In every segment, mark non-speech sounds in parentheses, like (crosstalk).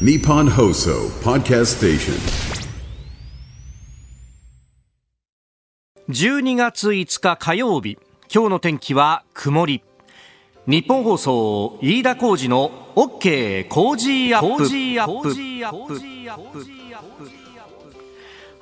Nippon Hoso Podcast Station. 12月5日火曜日。今日の天気は曇り。日本放送飯田浩二の OK 工事アップ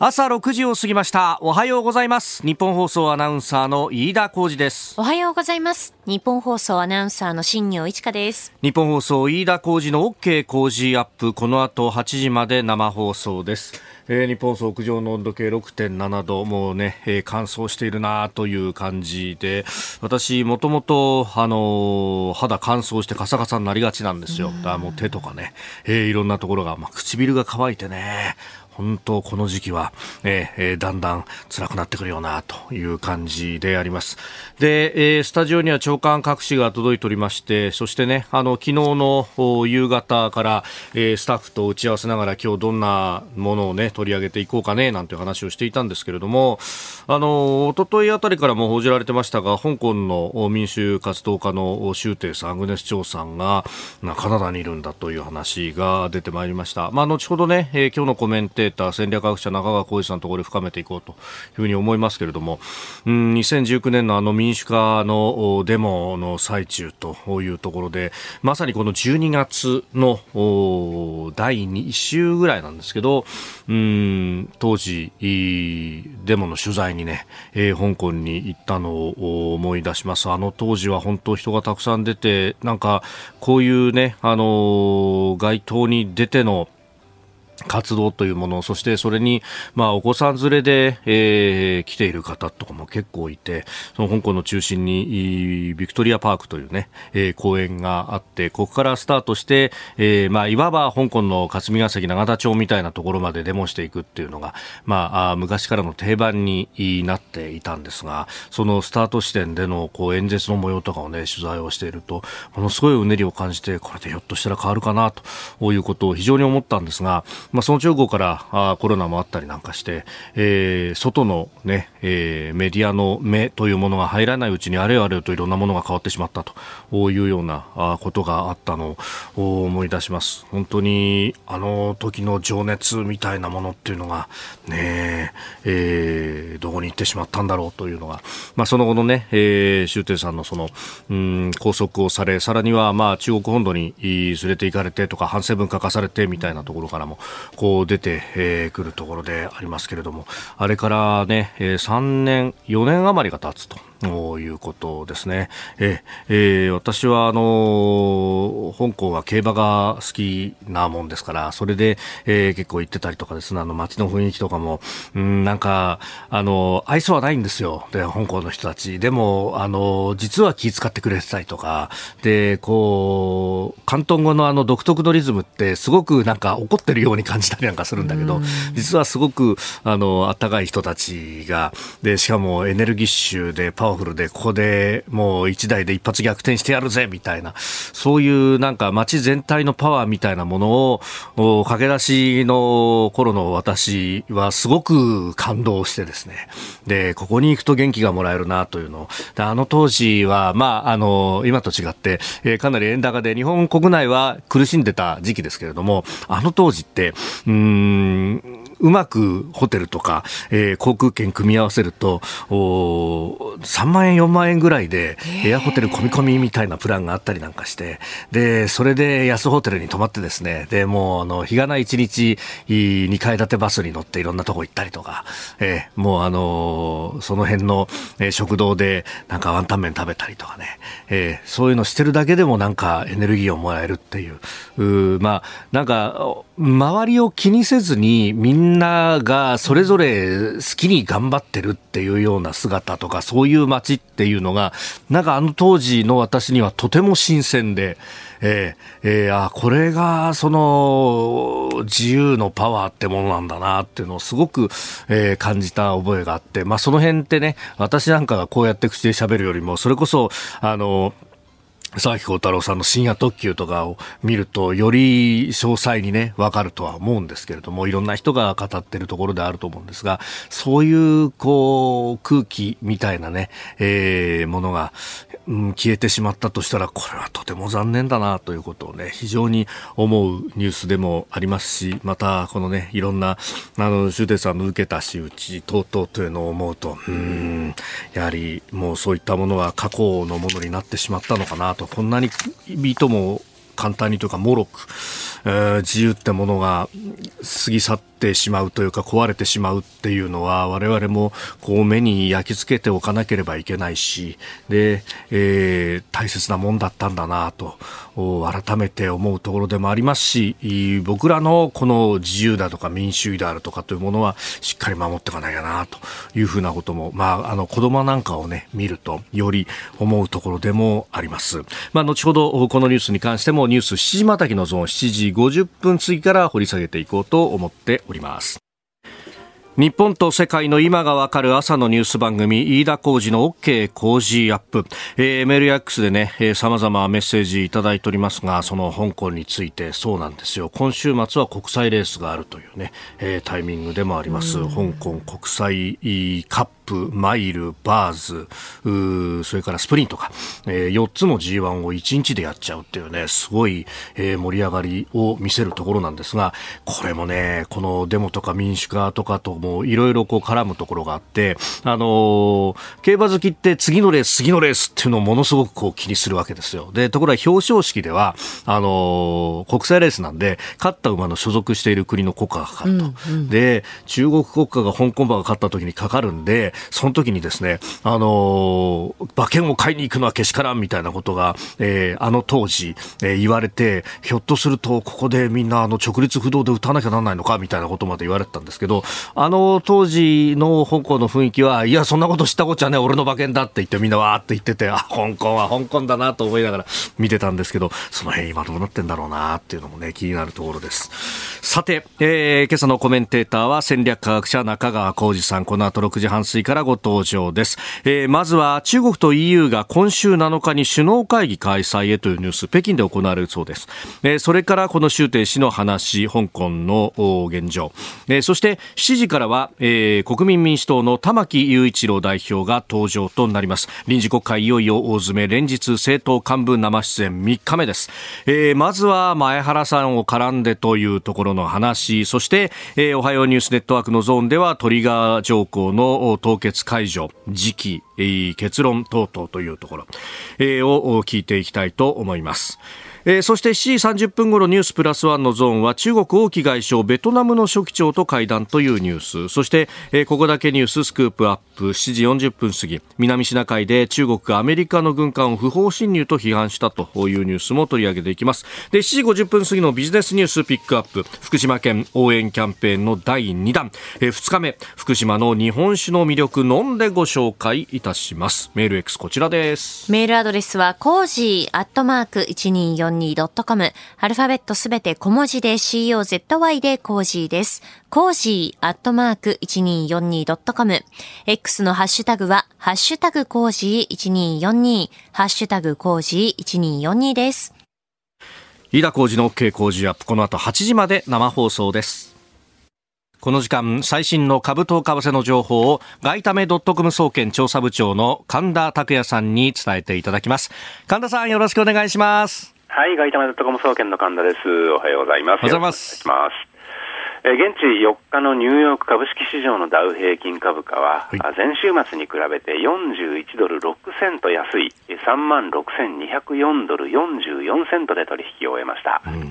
朝6時を過ぎました。おはようございます。日本放送アナウンサーの飯田浩二です。おはようございます。日本放送アナウンサーの新業一華です。日本放送飯田浩二の OK 工事アップ。この後8時まで生放送です。えー、日本屋上の温度計6.7度、もうね、えー、乾燥しているなという感じで、私、もともと、あのー、肌乾燥してカサカサになりがちなんですよ。だもう手とかね、えー、いろんなところが、まあ、唇が乾いてね、本当この時期は、えー、だんだん辛くなってくるよなという感じであります。で、えー、スタジオには長官各紙が届いておりまして、そしてね、あの、昨日の夕方から、えー、スタッフと打ち合わせながら今日どんなものをね、取り上げていこうかね、なんて話をしていたんですけれども、あの、一昨日あたりからも報じられてましたが、香港の民主活動家の周庭さん、アグネス・チョウさんが、カナダにいるんだという話が出てまいりました。まあ、後ほどね、えー、今日のコメントテーター、戦略学者中川浩二さんのところで深めていこうというふうに思いますけれども、うん、2019年のあの民主化のデモの最中というところで、まさにこの12月の第2週ぐらいなんですけど、うん、当時、デモの取材にね、えー、香港に行ったのを思い出します。あの当時は本当人がたくさん出て、なんかこういうね、あの街頭に出ての活動というもの、そしてそれに、まあ、お子さん連れで、えー、来ている方とかも結構いて、その香港の中心に、ビクトリアパークというね、えー、公園があって、ここからスタートして、えー、まあ、いわば香港の霞が関永田町みたいなところまでデモしていくっていうのが、まあ、昔からの定番になっていたんですが、そのスタート地点での、こう、演説の模様とかをね、取材をしていると、ものすごいうねりを感じて、これでひょっとしたら変わるかな、ということを非常に思ったんですが、まあ、その直後からあコロナもあったりなんかして、えー、外のね、えー、メディアの目というものが入らないうちにあれよあれよといろんなものが変わってしまったというようなあことがあったのを思い出します。本当にあの時の情熱みたいなものっていうのがね、えー、どこに行ってしまったんだろうというのが、まあ、その後のね、えー、周庭さんのその、うん、拘束をされ、さらにはまあ中国本土に連れて行かれてとか反省文書かされてみたいなところからもこう出てくるところでありますけれども、あれからね、3年、4年余りが経つと。ということですね。ええー、私はあの香港は競馬が好きなもんですから、それで、えー、結構行ってたりとかですね、あの街の雰囲気とかも、うん、なんか、あの、愛想はないんですよ。で、香港の人たち。でも、あの、実は気遣ってくれてたりとか、で、こう、広東語のあの独特のリズムってすごくなんか怒ってるように感じたりなんかするんだけど、実はすごく、あの、あったかい人たちが、で、しかもエネルギッシュでパワワフルで、ここでもう一台で一発逆転してやるぜみたいな、そういうなんか街全体のパワーみたいなものを、駆け出しの頃の私はすごく感動してですね、で、ここに行くと元気がもらえるなというので、あの当時は、まあ、あの、今と違って、え、かなり円高で日本国内は苦しんでた時期ですけれども、あの当時って、うん、うまくホテルとか、えー、航空券組み合わせると、お3万円、4万円ぐらいで、エアホテル込み込みみたいなプランがあったりなんかして、で、それで安ホテルに泊まってですね、で、もう、あの、日がな1日、2階建てバスに乗っていろんなとこ行ったりとか、えー、もうあのー、その辺の、えー、食堂で、なんかワンタン麺食べたりとかね、えー、そういうのしてるだけでもなんかエネルギーをもらえるっていう、うまあ、なんか、周りを気にせずにみんなんながそれぞれ好きに頑張ってるっていうような姿とかそういう街っていうのがなんかあの当時の私にはとても新鮮で、えーえー、あこれがその自由のパワーってものなんだなっていうのをすごく、えー、感じた覚えがあって、まあ、その辺ってね私なんかがこうやって口で喋るよりもそれこそあの沢木幸太郎さんの深夜特急とかを見ると、より詳細にね、わかるとは思うんですけれども、いろんな人が語ってるところであると思うんですが、そういう、こう、空気みたいなね、えー、ものが、うん、消えてしまったとしたら、これはとても残念だなということをね、非常に思うニュースでもありますし、また、このね、いろんな、あの、シュテさんの受けた仕打ち等々というのを思うと、うん、やはりもうそういったものは過去のものになってしまったのかなと、こんなにいとも簡単にというか、もろく、えー、自由ってものが過ぎ去ってしまうというか壊れてしまうっていうのは我々もこう目に焼き付けておかなければいけないしで、えー、大切なもんだったんだなと改めて思うところでもありますし僕らのこの自由だとか民主主義であるとかというものはしっかり守っていかなきゃなというふうなことも、まあ、あの子供なんかをね見るとより思うところでもあります。まあ、後ほどこのニュースに関してもニュース7時またぎのゾーン7時50分過ぎから掘り下げていこうと思っております。日本と世界の今がわかる朝のニュース番組、飯田浩二の OK 工事アップ。えー、メールや X でね、えー、様々メッセージいただいておりますが、その香港についてそうなんですよ。今週末は国際レースがあるというね、えー、タイミングでもあります。香港国際カッププ、マイル、バーズ、それからスプリントか、えー、4つの G1 を1日でやっちゃうっていうね、すごい、えー、盛り上がりを見せるところなんですが、これもね、このデモとか民主化とかともいろいろこう絡むところがあって、あのー、競馬好きって次のレース、次のレースっていうのをものすごくこう気にするわけですよ。で、ところが表彰式では、あのー、国際レースなんで、勝った馬の所属している国の国歌がかかると。うんうん、で、中国国歌が香港馬が勝った時にかかるんで、その時にですね、あの馬券を買いに行くのはけしからんみたいなことが、えー、あの当時、えー、言われて、ひょっとするとここでみんなあの直立不動で打たなきゃならないのかみたいなことまで言われてたんですけど、あの当時の香港の雰囲気は、いや、そんなこと知ったこっちゃね、俺の馬券だって言ってみんなわーって言ってて、あ、香港は香港だなと思いながら見てたんですけど、その辺今どうなってんだろうなっていうのもね、気になるところです。さて、えー、今朝のコメンテーターは戦略科学者中川浩二さん、この後6時半過ぎからご登場です、えー、まずは中国と EU が今週7日に首脳会議開催へというニュース北京で行われるそうです、えー、それからこの周庭氏の話香港の現状、えー、そして7時からは、えー、国民民主党の玉木雄一郎代表が登場となります。臨時国会いよいよ大詰め連日政党幹部生出演3日目です、えー、まずは前原さんを絡んでというところの話。そして、えー、おはようニュースネットワークのゾーンではトリガー条項の凍結解除時期、結論等々というところ、を聞いていきたいと思います。えー、そして7時30分ごろニュースプラスワンのゾーンは中国王毅外相ベトナムの書記長と会談というニュース。そして、えー、ここだけニューススクープアップ。7時40分過ぎ。南シナ海で中国がアメリカの軍艦を不法侵入と批判したというニュースも取り上げていきます。で7時50分過ぎのビジネスニュースピックアップ。福島県応援キャンペーンの第2弾、えー、2日目。福島の日本酒の魅力飲んでご紹介いたします。メール X こちらです。メールアドレスはコージーアットマーク 1242.com アルファベットすべて小文字で COZY でコージーです。コージーアットマーク 1242.com。X のハッシュタグは、ハッシュタグコージー1242、ハッシュタグコージー1242です。飯田工事の OK 工事アップ、この後8時まで生放送です。この時間、最新の株と為替の情報を、外為ドットコム総研調査部長の神田拓也さんに伝えていただきます。神田さん、よろしくお願いします。はい、外為ドットコム総研の神田です。おはようございます。おはようございます。え現地4日のニューヨーク株式市場のダウ平均株価は、はい、前週末に比べて41ドル6セント安い3万6204ドル44セントで取引を終えました。うん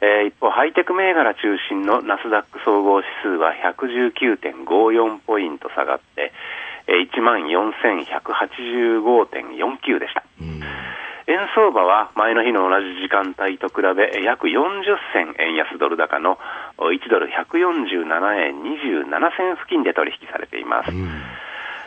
えー、一方、ハイテク銘柄中心のナスダック総合指数は119.54ポイント下がって、えー、14,185.49でした。円相場は前の日の同じ時間帯と比べ約40銭円安ドル高の1ドル147円27銭付近で取引されています。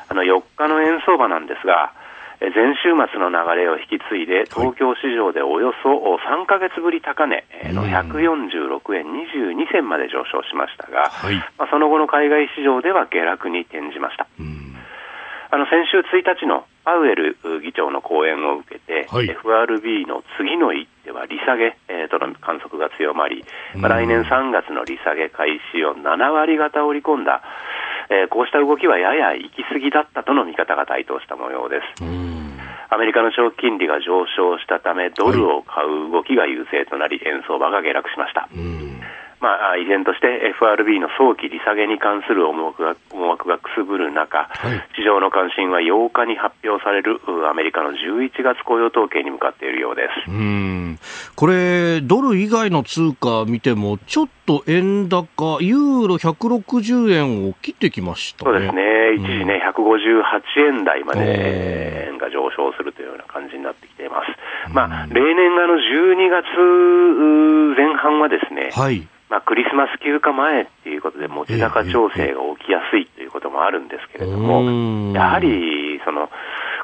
あの4日の円相場なんですが、前週末の流れを引き継いで、東京市場でおよそ3か月ぶり高値の146円22銭まで上昇しましたが、はい、まあ、その後の海外市場では下落に転じました。あの先週1日のパウエル議長の講演を受けて、はい、FRB の次の一手は利下げ、えー、との観測が強まり、まあ、来年3月の利下げ開始を7割方織り込んだ、えー、こうした動きはやや行き過ぎだったとの見方が台頭した模様です。アメリカの長期金利が上昇したため、ドルを買う動きが優勢となり、円相場が下落しました。まあ、依然として FRB の早期利下げに関する思惑が思惑がくすぶる中、市場の関心は8日に発表されるアメリカの11月雇用統計に向かっているようです。うん。これ、ドル以外の通貨見ても、ちょっと円高、ユーロ160円を切ってきましたね。そうですね、一時ね、158円台まで円が上昇するというような感じになってきています。まあ、例年あの12月前半はですね、はい。まあ、クリスマス休暇前っていうことで、持ち高調整が起きやすいということもあるんですけれどうも、ん。やはりその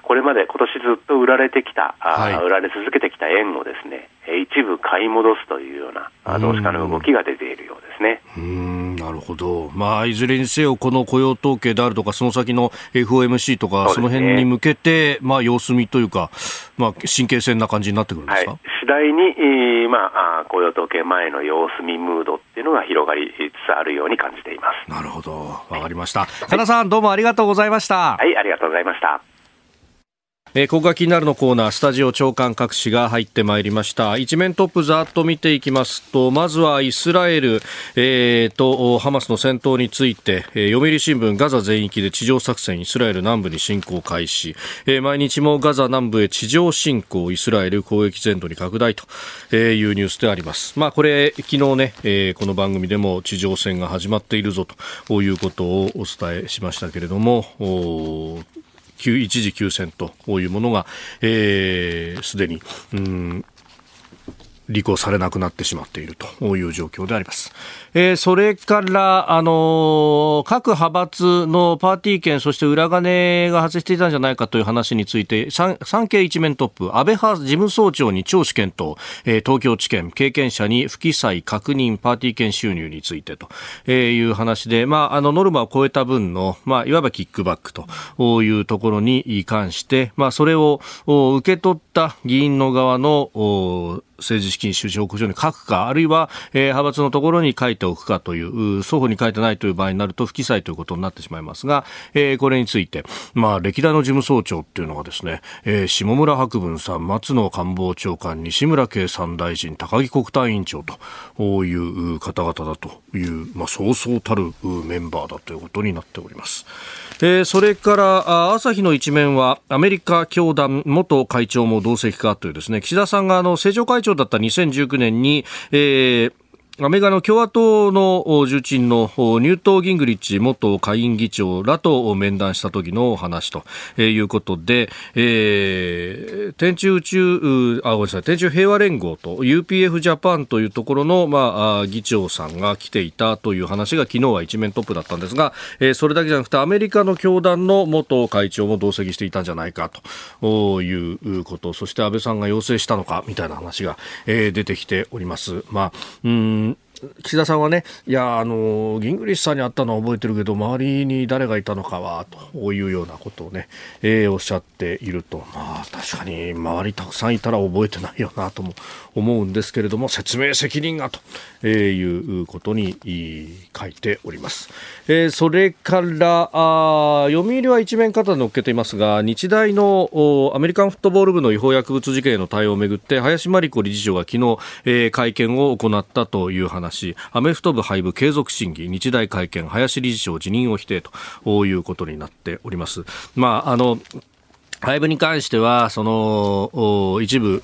これまで今年ずっと売られてきた、あはい売られ続けてきた円をですね、えー一部買い戻すというようなあ投資家の動きが出ているようですね。うーんなるほど、まあ、いずれにせよ、この雇用統計であるとか、その先の FOMC とか、そ,、の辺に向けて、まあ、様子見というか、まあ、神経戦な感じになってくるんではいすか。、次第に、えーまあ、あ雇用統計前の様子見ムードっていうのが広がりつつあるように感じています。なるほど、わかりました。加田さん、どうもありがとうございました。はい、ありがとうございました。えー、ここが気になるのコーナー、スタジオ長官各紙が入ってまいりました。一面トップざっと見ていきますと、まずはイスラエル、えー、とハマスの戦闘について、えー読売新聞ガザ全域で地上作戦、イスラエル南部に侵攻開始。えー毎日もガザ南部へ地上侵攻、イスラエル攻撃全土に拡大とえーいうニュースであります。まあこれ、昨日ね、えーこの番組でも地上戦が始まっているぞということをお伝えしましたけれども、一時休戦というものが、えーすでに、うん、履行されなくなってしまっているという状況であります。えーそれから、あのー各派閥のパーティー券、そして裏金が発生していたんじゃないかという話について、産経一面トップ、安倍派事務総長に聴取検討、えー東京地検、経験者に不記載確認、パーティー券収入についてとえーいう話で、まあ、あの、ノルマを超えた分の、まあ、いわばキックバックというところに関して、まあ、それを受け取った議員の側の政治資金収支報告書に書くか、あるいは、えー派閥のところに書いておくかという、双方に書いてないという場合になると不記載ということになってしまいますが、えーこれについて、まあ、歴代の事務総長っていうのがですね、えー下村博文さん、松野官房長官、西村経産大臣、高木国対委員長という方々だという、まあ、そうそうたるメンバーだということになっております。えーそれから、朝日の一面は、アメリカ教団元会長も同席かというですね、岸田さんがあの、政調会長だった2019年に、えーアメリカの共和党の重鎮のニュート・ギングリッチ元下院議長らと面談した時のお話ということで、えー天中宇宙、あ、ごめんなさい、天中平和連合と UPF ジャパンというところの、まあ、議長さんが来ていたという話が昨日は一面トップだったんですが、えーそれだけじゃなくてアメリカの教団の元会長も同席していたんじゃないかということ、そして安倍さんが要請したのかみたいな話が、えー出てきております。まあ、うん岸田さんはね、いや、あの、ギングリッシュさんに会ったのは覚えてるけど、周りに誰がいたのかは、というようなことをね、えーおっしゃっていると、まあ、確かに、周りたくさんいたら覚えてないよな、とも思うんですけれども、説明責任が、とえいうことに書いております。えーそれから、あ読売は一面肩に乗っけていますが、日大のアメリカンフットボール部の違法薬物事件への対応をめぐって、林真理子理事長が昨日、えー会見を行ったという話、アメフト部廃部継続審議、日大会見、林理事長辞任を否定ということになっております。まあ、あの、廃部に関しては、その、一部、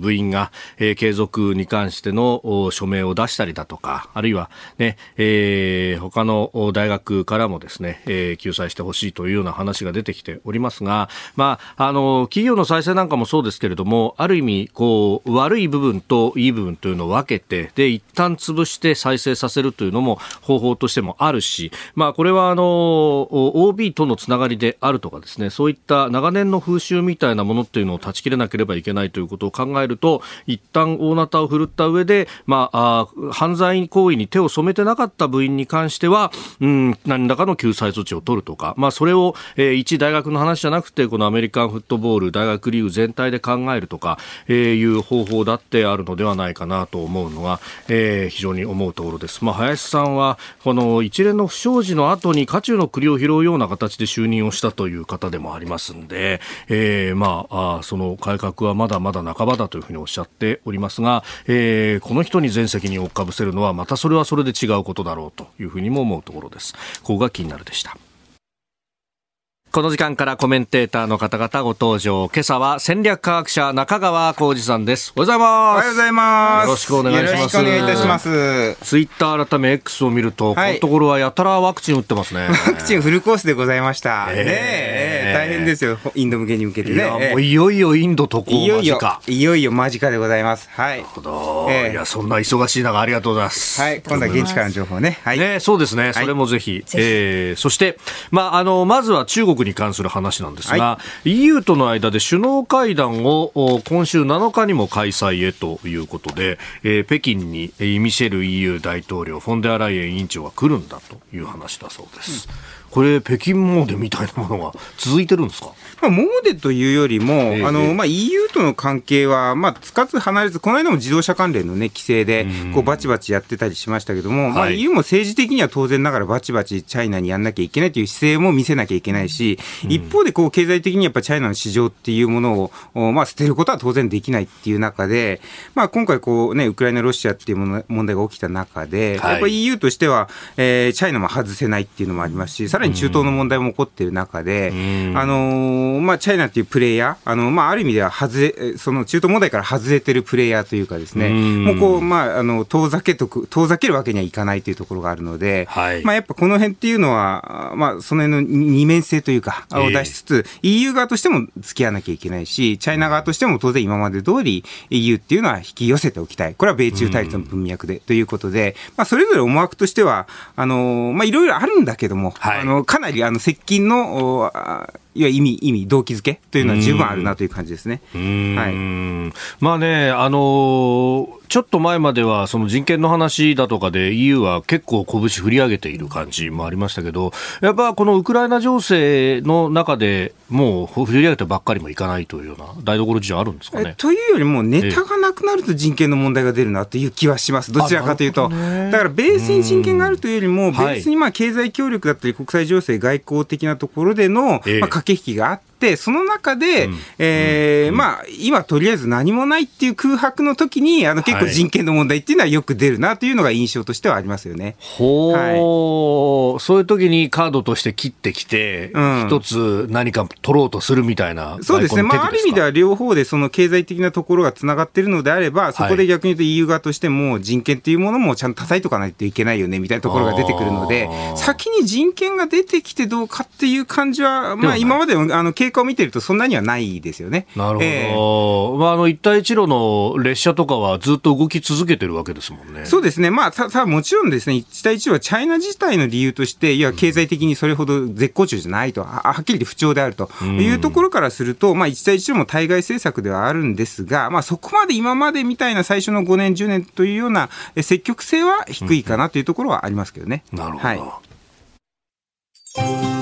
部員が、えー継続に関しての署名を出したりだとか、あるいはね、えー他の大学からもですね、えー救済してほしいというような話が出てきておりますが、まあ、あの、企業の再生なんかもそうですけれども、ある意味、こう、悪い部分といい部分というのを分けて、で、一旦潰して再生させるというのも方法としてもあるし、まあ、これはあの、OB とのつながりであるとかですね、そういった長年の風習みたいなものっていうのを断ち切れなければいけないということを考えると、一旦大なたを振るった上で、まあ、あ犯罪行為に手を染めてなかった部員に関しては、うん、何らかの救済措置を取るとか、まあ、それを、えー一大学の話じゃなくて、このアメリカンフットボール大学リーグ全体で考えるとか、えーいう方法だってあるのではないかなと思うのが、えー非常に思うところです。まあ、林さんは、この一連の不祥事の後に渦中の栗を拾うような形で就任をしたという方でもありますんで、で、えー、まあその改革はまだまだ半ばだというふうにおっしゃっておりますが、えー、この人に全責任をかぶせるのはまたそれはそれで違うことだろうというふうにも思うところです。ここが気になるでした。この時間からコメンテーターの方々ご登場。今朝は戦略科学者中川浩二さんです。おはようございます。おはようございます。よろしくお願いします。よろしくお願いいたします。ツイッター改め X を見ると、はい、このところはやたらワクチン打ってますね。ワクチンフルコースでございました。えー、ねえ、大変ですよ。インド向けに向けてね。いや、もういよいよインド渡航間近。いよいよ間近でございます。はい。なるほど。えー、いや、そんな忙しい中ありがとうございます。はい。今度は現地からの情報ね。はい。ねそうですね。それもぜひ。はい、えー、そして、まあ、あの、まずは中国に関する話なんですが、はい、EU との間で首脳会談を今週7日にも開催へということで、えー、北京にミシェル EU 大統領、フォンデアライエン委員長が来るんだという話だそうです。うんこれ、北京モーデみたいなものが続いてるんですか、まあ、モーデというよりも、えー、あのまあ、EU との関係は、まあ、つかず離れず、この間も自動車関連の、ね、規制でこうバチバチやってたりしましたけども、まあ、EU も政治的には当然ながらバチバチチャイナにやんなきゃいけないという姿勢も見せなきゃいけないし、一方でこう経済的にやっぱチャイナの市場っていうものを、まあ、捨てることは当然できないっていう中で、まあ、今回こう、ね、ウクライナ、ロシアっていうもの問題が起きた中で、やっぱ EU としては、えー、チャイナも外せないっていうのもありますし、さらに中東の問題も起こっている中で、あのまあ、チャイナっていうプレイヤー、あのまあ、ある意味では外れ、その中東問題から外れてるプレイヤーというかですね、もうこう、まあ、あの遠ざけとく、遠ざけるわけにはいかないというところがあるので、はい、まあ、やっぱこの辺っていうのは、まあ、その辺の二面性というか、を出しつつ、えー、EU 側としても付き合わなきゃいけないし、チャイナ側としても当然今まで通り EU っていうのは引き寄せておきたい。これは米中対立の文脈でということで、まあ、それぞれ思惑としては、あの、まあ、いろいろあるんだけども、はい、あの、かなりあの接近のいや意味、意味、動機づけというのは十分あるなという感じですね。はい、まあね、あのー、ちょっと前まではその人権の話だとかで EU は結構拳振り上げている感じもありましたけど、やっぱこのウクライナ情勢の中でもう振り上げてばっかりもいかないというような台所事情あるんですかね？というよりも、ネタがなくなると人権の問題が出るなという気はします、どちらかというと。ね、だからベースに人権があるというよりも、ベースにまあ経済協力だったり、国際情勢、外交的なところでのまあ駆け引きがあっ、その中で、うん、えまあ、今とりあえず何もないっていう空白の時に、あの結構人権の問題っていうのはよく出るなというのが印象としてはありますよね。ほはい、そういう時にカードとして切ってきて、一、つ何か取ろうとするみたいなそうですね。まあ、ある意味では両方でその経済的なところがつながっているのであれば、そこで逆に言うと EU 側としても人権っていうものもちゃんと叩いとかないといけないよねみたいなところが出てくるので、先に人権が出てきてどうかっていう感じは、まあ今までのあの経過を見てるとそんなにはないですよね。なるほど。えー、まあ、あの、一帯一路の列車とかはずっと動き続けてるわけですもんね。そうですね。まあ、た、たもちろんですね、一帯一路はチャイナ自体の理由として、いや、経済的にそれほど絶好調じゃないと、はっきり言って不調であるというところからすると、まあ、一帯一路も対外政策ではあるんですが、まあ、そこまで今までみたいな最初の5年、10年というような積極性は低いかなというところはありますけどね。なるほど。はい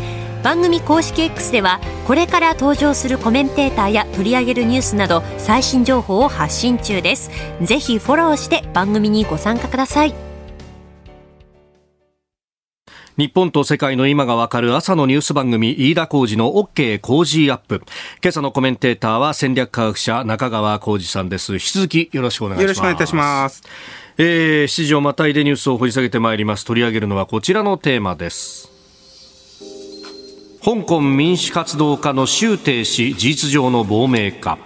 番組公式 X ではこれから登場するコメンテーターや取り上げるニュースなど最新情報を発信中です。ぜひフォローして番組にご参加ください。日本と世界の今がわかる朝のニュース番組飯田浩二の OK 工事アップ。今朝のコメンテーターは戦略科学者中川浩二さんです。引き続きよろしくお願いします。よろしくお願いいたします。えー、7時をまたいでニュースを掘り下げてまいります。取り上げるのはこちらのテーマです香港民主活動家の周庭氏事実上の亡命か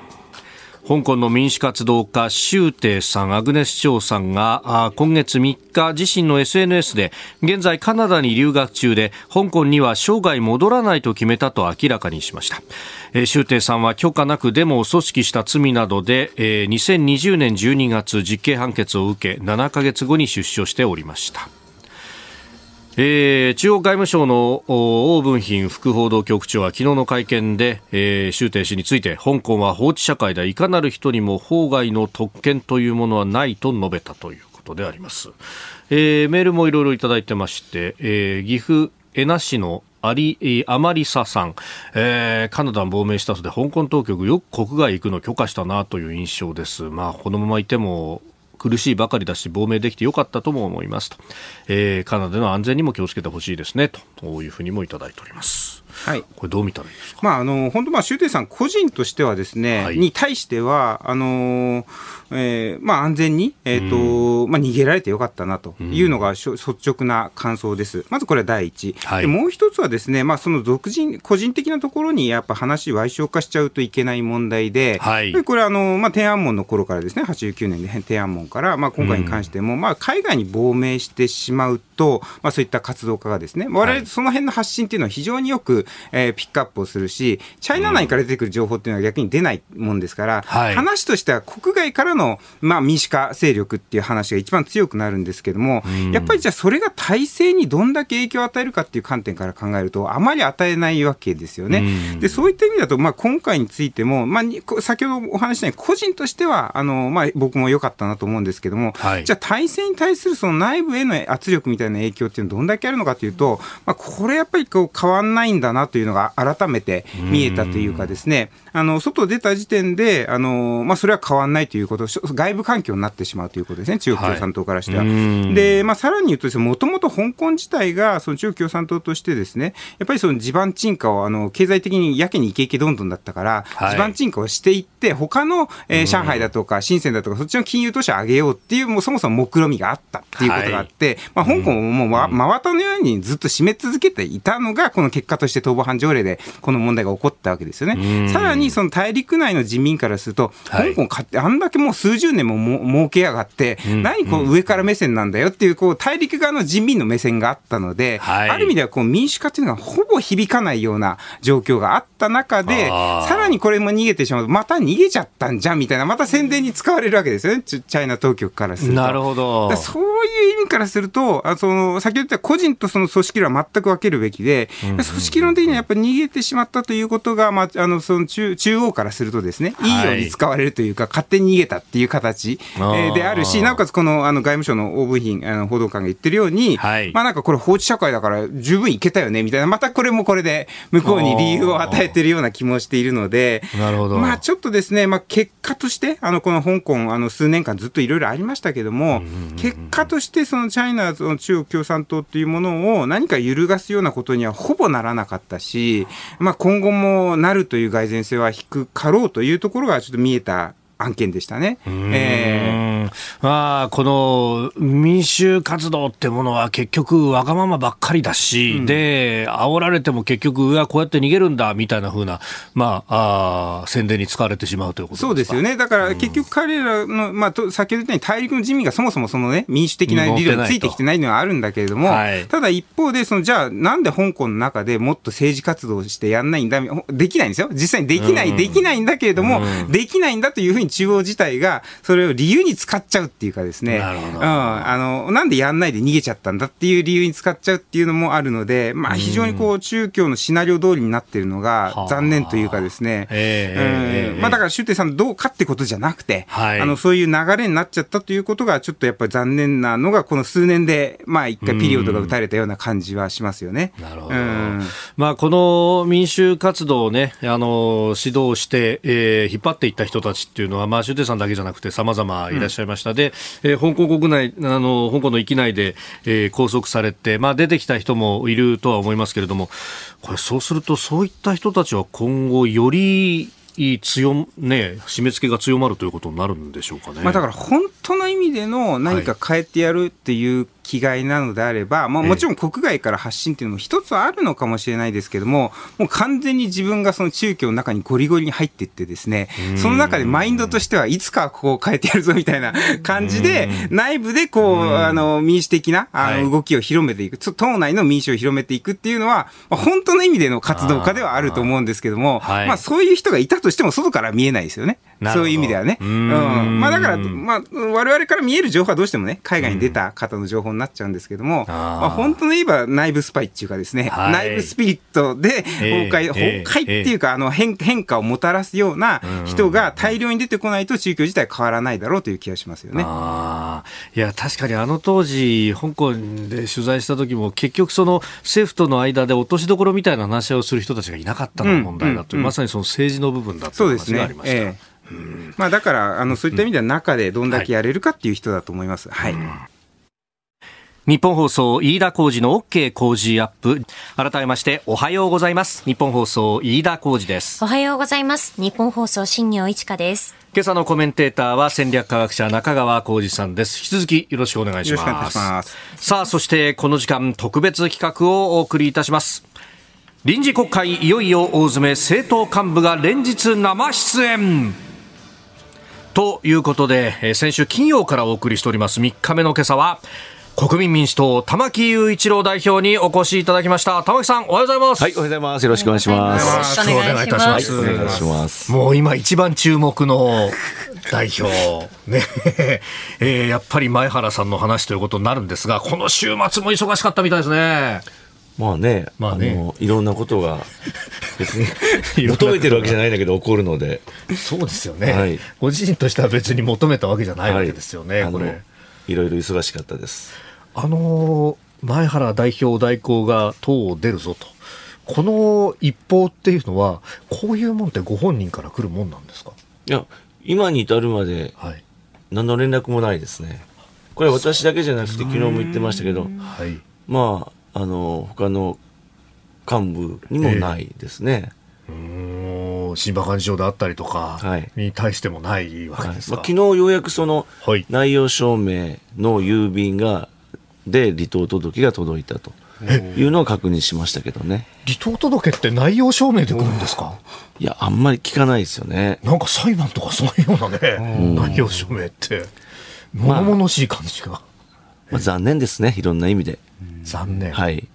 香港の民主活動家、周庭さん、アグネス・チョウさんが今月3日、自身の SNS で、現在カナダに留学中で、香港には生涯戻らないと決めたと明らかにしました。周庭さんは許可なくデモを組織した罪などで、えー、2020年12月、実刑判決を受け、7ヶ月後に出所しておりました。えー、中央外務省の王文賓副報道局長は昨日の会見で、えー、周庭氏について香港は法治社会だいかなる人にも法外の特権というものはないと述べたということであります、えー、メールもいろいろいただいてまして、えー、岐阜恵那市のアリ、アマリサさん、えー、カナダに亡命した後で香港当局よく国外行くの許可したなという印象です。まあ、このままいても苦しいばかりだし亡命できてよかったとも思いますと、えー、カナダの安全にも気をつけてほしいですねというふうにもいただいております。はい、これどう見たらいいですか、まあ、あの本当、まあ、周庭さん個人としてはですね、はい、に対しては、あのえーまあ、安全に、えーと、うん、まあ、逃げられてよかったなというのが、率直な感想です。まずこれは第一。はい、でもう一つはですね、まあ、その独人、個人的なところにやっぱ話、賠償化しちゃうといけない問題で、はい、これあの、まあ、天安門の頃からですね、89年で天安門から、まあ、今回に関しても、うん、まあ、海外に亡命してしまうと、まあ、そういった活動家がですね、我々その辺の発信っていうのは非常によく、えー、ピックアップをするし、チャイナ内から出てくる情報っていうのは逆に出ないもんですから、はい、話としては国外からの、まあ、民主化勢力っていう話が一番強くなるんですけども、やっぱりじゃあそれが体制にどんだけ影響を与えるかっていう観点から考えると、あまり与えないわけですよね。で、そういった意味だと、まあ、今回についても、まあ、先ほどお話したように、個人としては、あの、まあ、僕も良かったなと思うんですけども、はい、じゃあ体制に対するその内部への圧力みたいな影響っていうのはどんだけあるのかというと、まあ、これやっぱりこう変わんないんだなというのが改めて見えたというかですね、あの、外出た時点で、あの、まあ、それは変わんないということ、外部環境になってしまうということですね、中国共産党からしては。はい、で、まあ、さらに言うとですね、もともと香港自体が、その中国共産党としてですね、やっぱりその地盤沈下を、あの、経済的にやけにイケイケどんどんだったから、はい、地盤沈下をしていって、他の、えー、上海だとか、深センだとか、そっちの金融都市を上げようっていう、もうそもそも目論みがあったっていうことがあって、はい、まあ、香港ももう、ま、真綿のようにずっと締め続けていたのが、この結果として逃亡犯条例で、この問題が起こったわけですよね。さらに、その大陸内の人民からすると、香港買って、あんだけもう数十年もも儲けやがって、何こう上から目線なんだよっていう、こう大陸側の人民の目線があったので、ある意味ではこう民主化っていうのがほぼ響かないような状況があった中で、さらにこれも逃げてしまうと、また逃げちゃったんじゃんみたいな、また宣伝に使われるわけですよね、チャイナ当局からすると。なるほど。そういう意味からすると、あその先ほど言った個人とその組織論は全く分けるべきで、組織論的にはやっぱり逃げてしまったということが、まあ、あのその中中央からするとですね、い。いように使われるというか、勝手に逃げたっていう形、えー、であるし、なおかつこのあの外務省の OV 品あの報道官が言ってるように、はい、まあなんかこれ法治社会だから十分いけたよねみたいな、またこれもこれで向こうに理由を与えてるような気もしているので、なるほど。まあちょっとですね、まあ結果として、あのこの香港、あの数年間ずっといろいろありましたけども、結果としてそのチャイナの中国共産党っていうものを何か揺るがすようなことにはほぼならなかったし、まあ今後もなるという蓋然性は低かろうというところがちょっと見えた案件でしたね。えー、まあ、この民衆活動ってものは結局わがままばっかりだし、うん、で、煽られても結局、うわ、こうやって逃げるんだ、みたいなふうな、まあ、あ宣伝に使われてしまうということそうですよね。だから結局彼らの、まあ、と先ほど言ったように大陸の人民がそもそもそのね、民主的な理論についてきてないのはあるんだけれども、はい、ただ一方で、その、じゃあ、なんで香港の中でもっと政治活動してやんないんだ、できないんですよ。実際にできない、うん、できないんだけれども、うん、できないんだというふうに中央自体がそれを理由に使っちゃうっていうかですね、なるほど。うん、あのなんでやんないで逃げちゃったんだっていう理由に使っちゃうっていうのもあるので、まあ、非常にこう中共のシナリオ通りになっているのが残念というかですね、だから周庭さんどうかってことじゃなくて、はい、あのそういう流れになっちゃったということがちょっとやっぱり残念なのがこの数年でまあ一回ピリオドが打たれたような感じはしますよね。なるほど、まあ、この民衆活動をねあの指導して、えー、引っ張っていった人たちっていうのは、まあ、周庭さんだけじゃなくて様々いらっしゃいました、うん、で、えー、香港国内あの香港の域内で、えー、拘束されて、まあ、出てきた人もいるとは思いますけれどもこれそうするとそういった人たちは今後より強ね、締め付けが強まるということになるんでしょうかね。まあ、だから本当の意味での何か変えてやるっていう気概なのであれば、まあ、もちろん国外から発信っていうのも一つあるのかもしれないですけども、もう完全に自分がその中共の中にゴリゴリに入っていってですね、その中でマインドとしてはいつかここを変えてやるぞみたいな感じで、内部でこう、あの、民主的なあの動きを広めていく、党内の民主を広めていくっていうのは、まあ、本当の意味での活動家ではあると思うんですけども、まあそういう人がいたとしても外から見えないですよね。そういう意味ではね。うん。まあだから、まあ、我々から見える情報はどうしてもね、海外に出た方の情報になっちゃうんですけども、まあ本当の言えば内部スパイっていうかですね、内部スピリットで崩壊、崩壊っていうか、あの変変化をもたらすような人が大量に出てこないと宗教自体変わらないだろうという気がしますよね。いや、確かにあの当時、香港で取材した時も結局その政府との間で落としどころみたいな話をする人たちがいなかったのが問題だという、まさにその政治の部分だという話がありました。まあ、だからあのそういった意味では中でどんだけやれるかっていう人だと思います。はい、日本放送飯田浩二の OK 工事アップ。改めましておはようございます。日本放送飯田浩二です。おはようございます。日本放送新業一華です。今朝のコメンテーターは戦略科学者中川浩二さんです。引き続きよろしくお願いします。さあそしてこの時間特別企画をお送りいたします。臨時国会いよいよ大詰め政党幹部が連日生出演ということで、先週金曜からお送りしております3日目の今朝は、国民民主党玉木雄一郎代表にお越しいただきました。玉木さんおはようございます。はいおはようございます。よろしくお願いします。よろしくお願いいたします、お願いします。もう今一番注目の代表。ね。(laughs) えー、やっぱり前原さんの話ということになるんですがこの週末も忙しかったみたいですねまあね、まあね、あのいろんなことが (laughs) 別に求めてるわけじゃないんだけど起こるので。そうですよね、はい、ご自身としては別に求めたわけじゃないわけですよね、はい、これ。いろいろ忙しかったです。あの前原代表代行が党を出るぞと。この一報っていうのはこういうもんってご本人から来るもんなんですか？いや今に至るまで何の連絡もないですね。これは私だけじゃなくて昨日も言ってましたけど、はい、まああの他の幹部にもないですね。えー、新馬幹事長であったりとかに対してもないわけですか、はい、まあ、昨日ようやくその内容証明の郵便がで離党届が届いたというのを確認しましたけどね。離党届って内容証明で来るんですか？いやあんまり聞かないですよね。なんか裁判とかそういうようなね内容証明って。物々しい感じが、まあ、まあ、残念ですねいろんな意味で。残念。はい。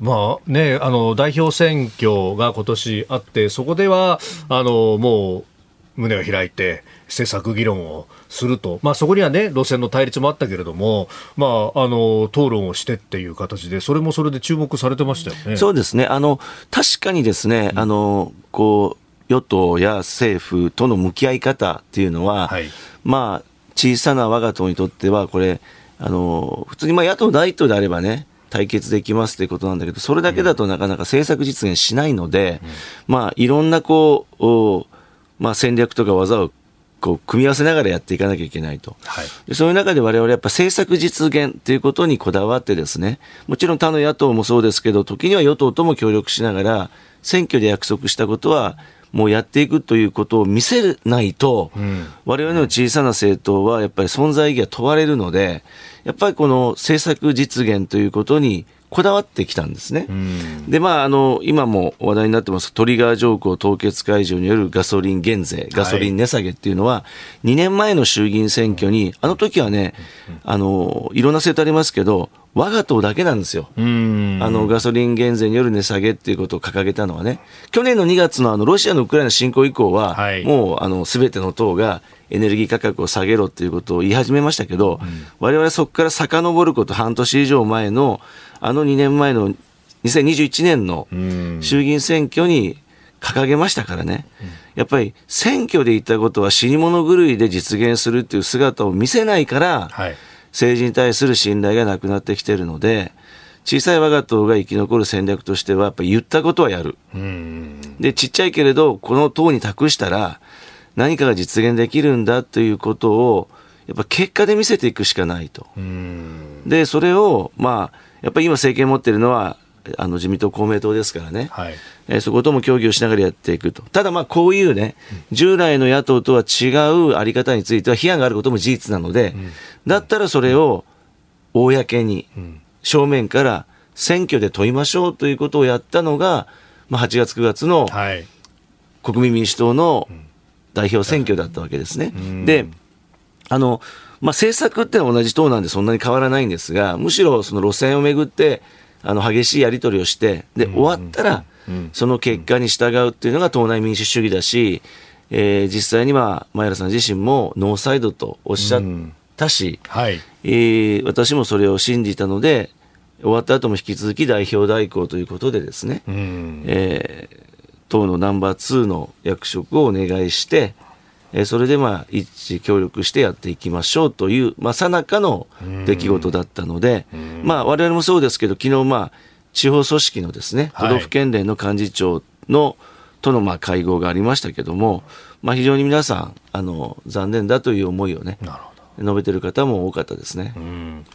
まあね、あの代表選挙が今年あって、そこではあのもう胸を開いて政策議論をすると、まあ、そこにはね路線の対立もあったけれども、まあ、あの討論をしてっていう形で、それもそれで注目されてましたよね。そうですね、あの確かにですね、あのこう与党や政府との向き合い方っていうのは、はい、まあ、小さな我が党にとっては、これ、あの、普通にまあ野党第一党であればね、対決できますということなんだけど、それだけだとなかなか政策実現しないので、うん、まあ、いろんなこう、まあ、戦略とか技をこう組み合わせながらやっていかなきゃいけないと、はい、そういう中で我々やっぱ政策実現ということにこだわってですね、もちろん他の野党もそうですけど、時には与党とも協力しながら、選挙で約束したことはもうやっていくということを見せないと、われわれの小さな政党はやっぱり存在意義が問われるので、やっぱりこの政策実現ということにこだわってきたんですね。で、まあ、あの、今も話題になってます、トリガー条項凍結解除によるガソリン減税、ガソリン値下げっていうのは、2年前の衆議院選挙に、あの時はね、あの、いろんな政党ありますけど、我が党だけなんですよ。あの、ガソリン減税による値下げっていうことを掲げたのはね、去年の2月のあの、ロシアのウクライナ侵攻以降は、はい、もう、あの、すべての党がエネルギー価格を下げろっていうことを言い始めましたけど、われわれそこから遡ること半年以上前の、あの2年前の2021年の衆議院選挙に掲げましたからね。やっぱり選挙で言ったことは死に物狂いで実現するっていう姿を見せないから、はい。政治に対する信頼がなくなってきているので、小さい我が党が生き残る戦略としては、やっぱり言ったことはやる。で、ちっちゃいけれど、この党に託したら、何かが実現できるんだということを、やっぱ結果で見せていくしかないと。で、それを、まあ、やっぱり今政権持ってるのは、あの自民党、公明党ですからね、はい、えー、そことも協議をしながらやっていくと、ただ、こういうね、従来の野党とは違うあり方については批判があることも事実なので、うん、だったらそれを公に、正面から選挙で問いましょうということをやったのが、まあ、8月9月の国民民主党の代表選挙だったわけですね。で、あの、まあ、政策ってのは同じ党なんでそんなに変わらないんですが、むしろその路線をめぐって、あの、激しいやり取りをして、で、終わったら、その結果に従うっていうのが党内民主主義だし、えー、実際には前原さん自身もノーサイドとおっしゃったし、はい、えー、私もそれを信じたので、終わった後も引き続き代表代行ということでですね、えー、党のナンバー2の役職をお願いして、えー、それでまあ一致協力してやっていきましょうという、まあ、さなかの出来事だったので、まあ、我々もそうですけど、昨日まあ地方組織のですね、都道府県連の幹事長の、とのまあ会合がありましたけども、まあ、非常に皆さん、あの残念だという思いをね、述べてる方も多かったですね。うん。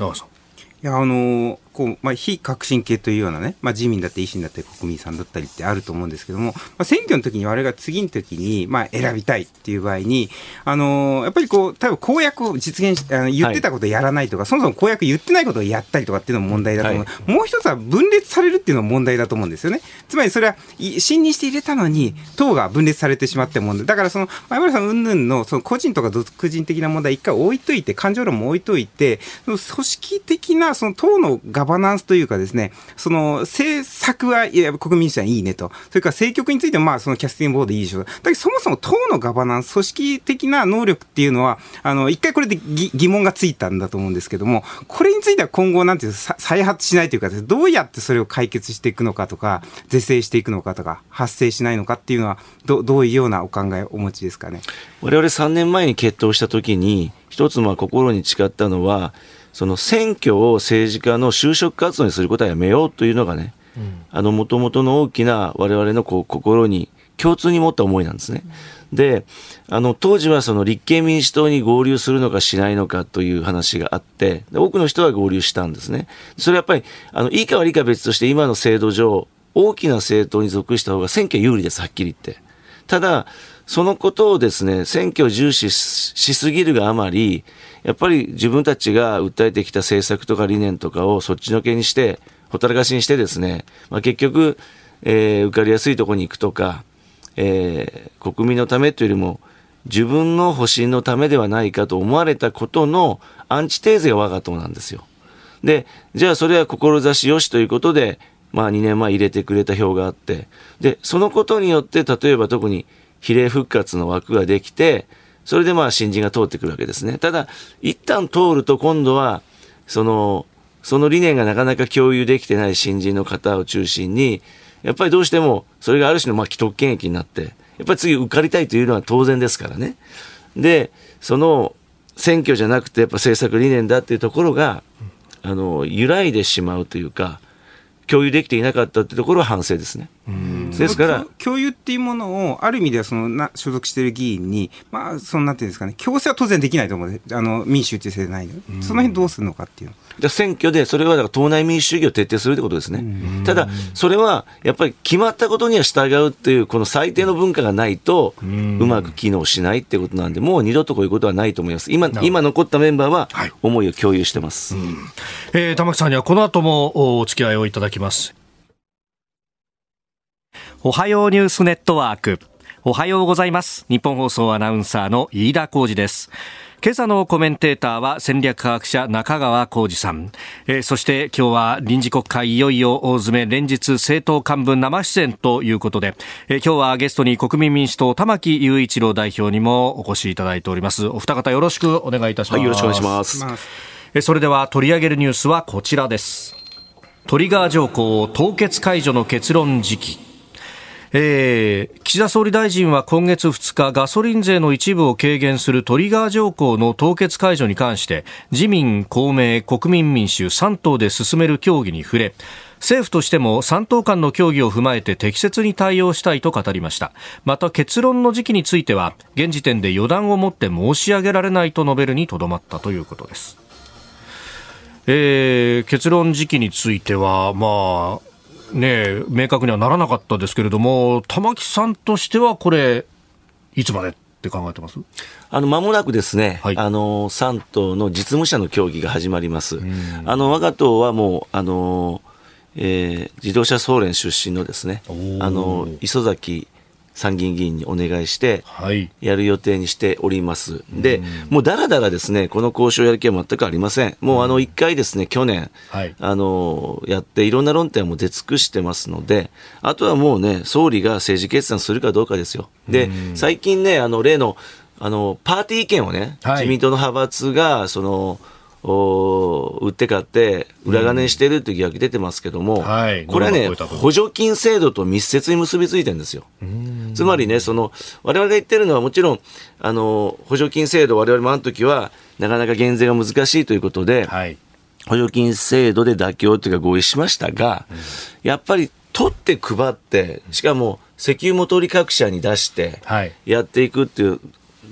いやあのこう、まあ、非革新系というようなね、まあ、自民だって維新だって国民さんだったりってあると思うんですけども、まあ、選挙の時に我々が次の時に、まあ、選びたいっていう場合に、あのー、やっぱりこう、多分公約を実現し、あの言ってたことをやらないとか、はい、そもそも公約言ってないことをやったりとかっていうのも問題だと思う。はい、もう一つは分裂されるっていうのも問題だと思うんですよね。つまりそれは、信任して入れたのに、党が分裂されてしまって問題。だからその、前原さん云々の、その個人とか独人的な問題一回置いといて、感情論も置いといて、その組織的な、その党のガババナンスというかですね、その政策はいや国民主はいいねと、それから政局についてもまあそのキャスティングボードでいいでしょう。だけどそもそも党のガバナンス、組織的な能力っていうのは、あの、一回これで疑問がついたんだと思うんですけども、これについては今後なんていう再発しないというかどうやってそれを解決していくのかとか、是正していくのかとか、発生しないのかっていうのは、どどういうようなお考えをお持ちですかね？我々3年前に決闘したときに、一つまあ心に誓ったのは、その選挙を政治家の就職活動にすることはやめようというのがね、うん、あの、もともとの大きな我々のこう心に共通に持った思いなんですね。うん、で、あの、当時はその立憲民主党に合流するのかしないのかという話があって、多くの人は合流したんですね。それやっぱり、あの、いいか悪いか別として今の制度上、大きな政党に属した方が選挙有利です、はっきり言って。ただ、そのことをですね、選挙を重視しすぎるがあまり、やっぱり自分たちが訴えてきた政策とか理念とかをそっちのけにして、ほったらかしにしてですね、まあ、結局、えー、受かりやすいところに行くとか、えー、国民のためというよりも、自分の保身のためではないかと思われたことのアンチテーゼが我が党なんですよ。で、じゃあそれは志よしということで、まあ2年前入れてくれた票があって、で、そのことによって、例えば特に比例復活の枠ができて、それでまあ新人が通ってくるわけですね。ただ、一旦通ると今度は、その、その理念がなかなか共有できてない新人の方を中心に、やっぱりどうしても、それがある種のまあ既得権益になって、やっぱり次受かりたいというのは当然ですからね。で、その選挙じゃなくてやっぱ政策理念だっていうところが、あの、揺らいでしまうというか、共有できていなかったってところは反省ですね。ですから共有っていうものをある意味ではそのな所属している議員にまあそのなんていうんですかね強制は当然できないと思う。あの民主主義制でないその辺どうするのかっていうじゃ選挙でそれはだから党内民主主義を徹底するってことですね。ただそれはやっぱり決まったことには従うっていうこの最低の文化がないとうまく機能しないってことなんでもう二度とこういうことはないと思います。今今残ったメンバーは思いを共有してます。はい、えー、玉木さんにはこの後もお付き合いをいただきます。おはようニュースネットワーク。おはようございます。日本放送アナウンサーの飯田浩二です。今朝のコメンテーターは戦略科学者中川浩二さん、えー、そして今日は臨時国会いよいよ大詰め連日政党幹部生出演ということで、えー、今日はゲストに国民民主党玉木雄一郎代表にもお越しいただいておりますお二方よろしくお願いいたします、はい、よろしくお願いしますえー、それでは取り上げるニュースはこちらですトリガー条項凍結解除の結論時期えー、岸田総理大臣は今月2日ガソリン税の一部を軽減するトリガー条項の凍結解除に関して自民、公明、国民民主3党で進める協議に触れ政府としても3党間の協議を踏まえて適切に対応したいと語りました。また結論の時期については現時点で予断を持って申し上げられないと述べるにとどまったということです。えー、結論時期については、まあ、ね、明確にはならなかったですけれども、玉木さんとしてはこれ、いつまでって考えてます？あの、間もなくですね、はい、あの、3党の実務者の協議が始まります。あの、我が党はもう、あの、えー、自動車総連出身のですね、あの、磯崎参議院議員にお願いして、やる予定にしております。はい、で、もうだらだらですね、この交渉やる気は全くありません。もうあの、一回ですね、去年、はい、あの、やって、いろんな論点も出尽くしてますので、あとはもうね、総理が政治決断するかどうかですよ。で、最近ね、あの、例の、あの、パーティー意見をね、はい、自民党の派閥が、その、お売って買って裏金してるっていう疑惑出てますけども、うん。はい、これはね、補助金制度と密接に結びついてるんですよ。つまりね、その、我々が言ってるのはもちろん、あの、補助金制度、我々もあの時は、なかなか減税が難しいということで、はい、補助金制度で妥協というか合意しましたが、うん、やっぱり取って配って、しかも石油元売り各社に出して、やっていくっていう、はい、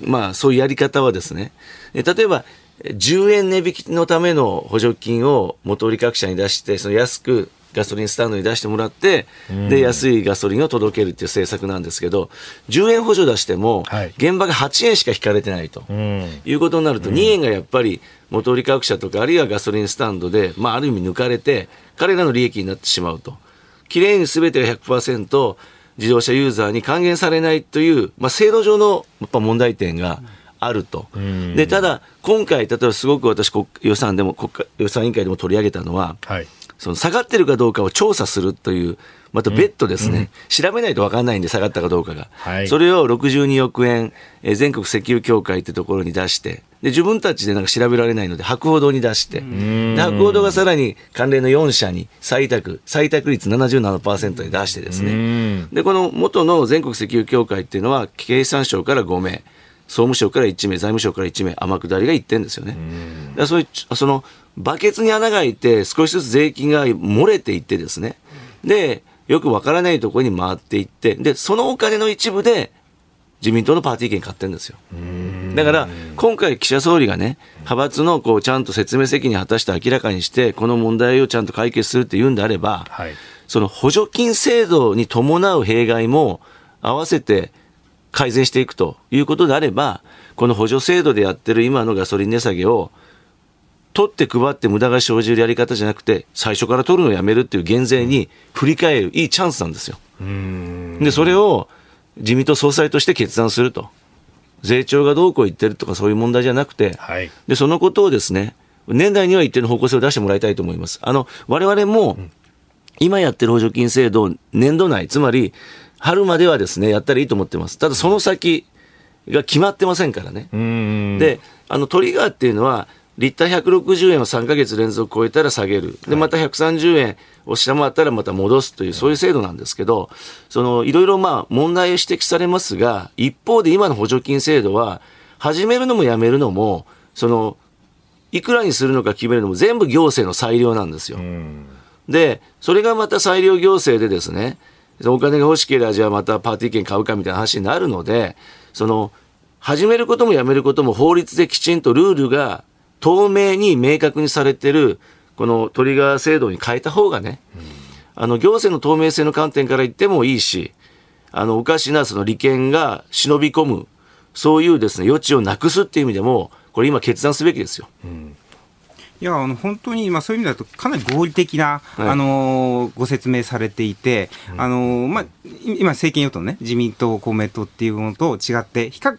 まあそういうやり方はですね、例えば10円値引きのための補助金を元売り各社に出して、その安くガソリンスタンドに出してもらって、で、安いガソリンを届けるっていう政策なんですけど、10円補助出しても、現場が8円しか引かれてないと、い、うことになると、2円がやっぱり元売り各社とか、あるいはガソリンスタンドで、まあ、ある意味抜かれて、彼らの利益になってしまうと。きれいにすべてが100%自動車ユーザーに還元されないという、まあ、制度上のやっぱ問題点が、あると。で、ただ、今回、例えばすごく私、予算でも、国家予算委員会でも取り上げたのは、はい、その下がってるかどうかを調査するという、また別途ですね、うん。うん、調べないと分かんないんで、下がったかどうかが。はい、それを62億円、え全国石油協会ってところに出して、で、自分たちでなんか調べられないので、博報堂に出して、で博報堂がさらに関連の4社に採択、採択率77%で出してですね、で、この元の全国石油協会っていうのは、経産省から5名、総務省から1名、財務省から1名、天下りが1点ですよね。だそういうそのバケツに穴が開いて、少しずつ税金が漏れていってですね、で、よくわからないところに回っていって、で、そのお金の一部で、自民党のパーティー券買ってるんですよ。だから、今回岸田総理がね、派閥のこう、ちゃんと説明責任を果たして明らかにして、この問題をちゃんと解決するって言うんであれば、はい、その補助金制度に伴う弊害も合わせて改善していくということであれば、この補助制度でやってる今のガソリン値下げを、取って配って無駄が生じるやり方じゃなくて、最初から取るのをやめるっていう減税に振り返るいいチャンスなんですよ。で、それを自民党総裁として決断すると。税調がどうこう言ってるとかそういう問題じゃなくて、はい、で、そのことをですね、年内には一定の方向性を出してもらいたいと思います。あの、我々も、今やってる補助金制度を年度内、つまり春まではですね、やったらいいと思ってます。ただその先が決まってませんからね。で、あのトリガーっていうのは、リッター160円を3か月連続超えたら下げる。で、また130円を下回ったらまた戻すという、そういう制度なんですけど、その、いろいろまあ問題を指摘されますが、一方で今の補助金制度は、始めるのもやめるのも、その、いくらにするのか決めるのも全部行政の裁量なんですよ。で、それがまた裁量行政でですね、お金が欲しければじゃあまたパーティー券買うかみたいな話になるので、その、始めることもやめることも法律できちんとルールが透明に明確にされてる、このトリガー制度に変えた方がね、あの、行政の透明性の観点から言ってもいいし、あの、おかしなその利権が忍び込む、そういうですね、余地をなくすっていう意味でも、これ今決断すべきですよ。うんいやあの本当に、まあ、そういう意味だとかなり合理的な、はい、あのご説明されていて、うん、あのまあ、今、政権与党ね、自民党、公明党っていうものと違って、比較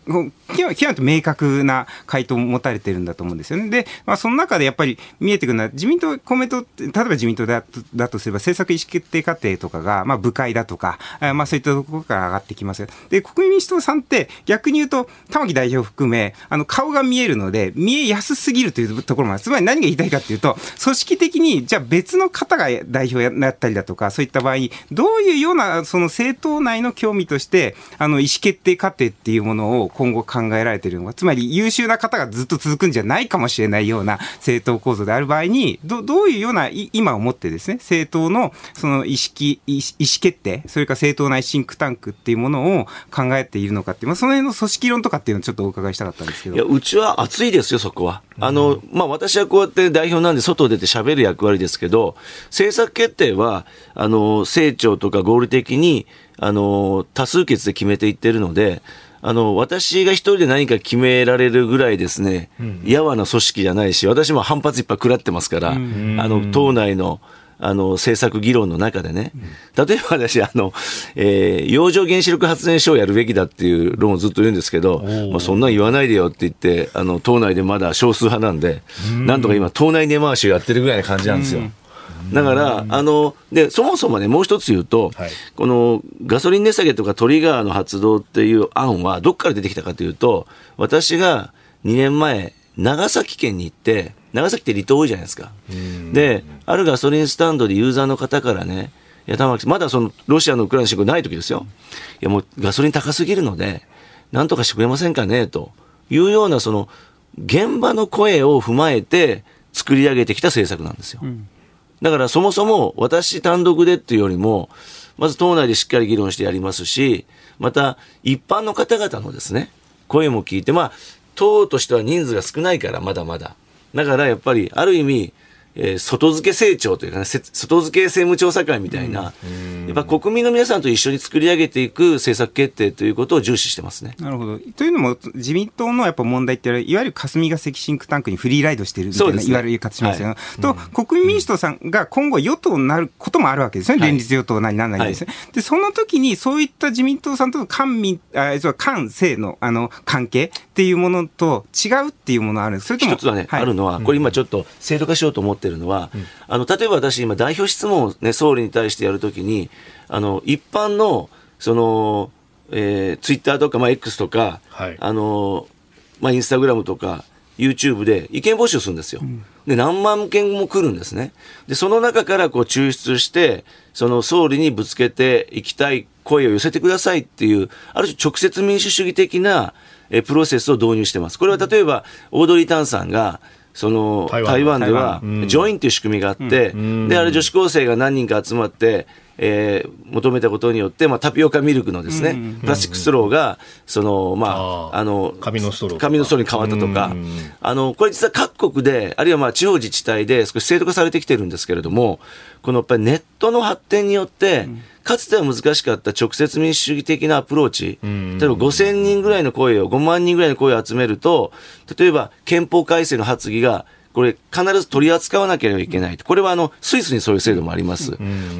極めて明確な回答を持たれてるんだと思うんですよね。で、まあ、その中でやっぱり見えてくるのは、自民党、公明党って、例えば自民党だだとすれば、政策意思決定過程とかが、まあ、部会だとか、まあ、そういったところから上がってきます。で、国民民主党さんって、逆に言うと、玉木代表含め、あの顔が見えるので、見えやすすぎるというところもある。つまり何が言いたいかっていうと、組織的に、じゃあ別の方が代表やったりだとか、そういった場合に、どういうような、その政党内の興味として、あの、意思決定過程っていうものを今後考えられているのが、つまり優秀な方がずっと続くんじゃないかもしれないような政党構造である場合に、どどういうような、今をもってですね、政党のその意識、意思決定、それから政党内シンクタンクっていうものを考えているのかっていう、まあ、その辺の組織論とかっていうのをちょっとお伺いしたかったんですけど。いや、うちは熱いですよ、そこは。あの、まあ、私はこうやって代表なんで外出て喋る役割ですけど、政策決定は、あの、成長とか合理的に、あの、多数決で決めていってるので、あの、私が一人で何か決められるぐらいですね、やわな組織じゃないし、私も反発いっぱい食らってますから、あの、党内の、あの、政策議論の中でね、例えば私、あの、えー、洋上原子力発電所をやるべきだっていう論をずっと言うんですけど、まあ、そんなん言わないでよって言って、あの、党内でまだ少数派なんで、なんとか今、党内根回しをやってるぐらいな感じなんですよ。だから、あの、で、そもそもね、もう一つ言うと、はい、このガソリン値下げとかトリガーの発動っていう案は、どっから出てきたかというと、私が2年前、長崎県に行って、長崎って離島多いじゃないですか。で、あるガソリンスタンドでユーザーの方からね、いや、玉木まだそのロシアのウクライナ侵攻ない時ですよ。いや、もうガソリン高すぎるので、なんとかしてくれませんかね、というような、その、現場の声を踏まえて作り上げてきた政策なんですよ。うんだからそもそも私単独でっていうよりも、まず党内でしっかり議論してやりますし、また一般の方々のですね、声も聞いて、まあ、党としては人数が少ないから、まだまだ。だからやっぱり、ある意味、えー、外付け成長というかね、外付け政務調査会みたいな、うん、やっぱ国民の皆さんと一緒に作り上げていく政策決定ということを重視してますね。なるほど。というのも、自民党のやっぱ問題って、いわゆる霞が関シンクタンクにフリーライドしてるみたいな、ね、言われる言い方しますよ、はい、と、うん、国民民主党さんが今後与党になることもあるわけですね。連立与党なりなんなりですね、はい、で、その時にそういった自民党さんとの官民、あ、官政のあの関係っていうものと違うっていうものあるんです。それとも一つはね、はい、あるのは、これ今ちょっと制度化しようと思ってるのは、うん。あの、例えば私今代表質問をね、総理に対してやるときに、あの、一般の、その、えー、ツイッターとか、まあ、X とか、はい、あの、まあ、インスタグラムとか、YouTube で意見募集するんですよ。うん、で、何万件も来るんですね。で、その中からこう抽出して、その総理にぶつけていきたい声を寄せてくださいっていう、ある種直接民主主義的なえプロセスを導入してます。これは例えば、オードリー・タンさんが、その台湾では、Join という仕組みがあって、で、あれ女子高生が何人か集まって、えー、求めたことによって、まあ、タピオカミルクのですね、プラスチックストローが、その、まあ、あの、紙のストロー。紙のストローに変わったとか、あの、これ実は各国で、あるいはまあ、地方自治体で少し制度化されてきてるんですけれども、このやっぱりネットの発展によって、かつては難しかった直接民主主義的なアプローチ、例えば5000人ぐらいの声を、5万人ぐらいの声を集めると、例えば憲法改正の発議がこれ必ず取り扱わなければいけない。これはあの、スイスにそういう制度もあります。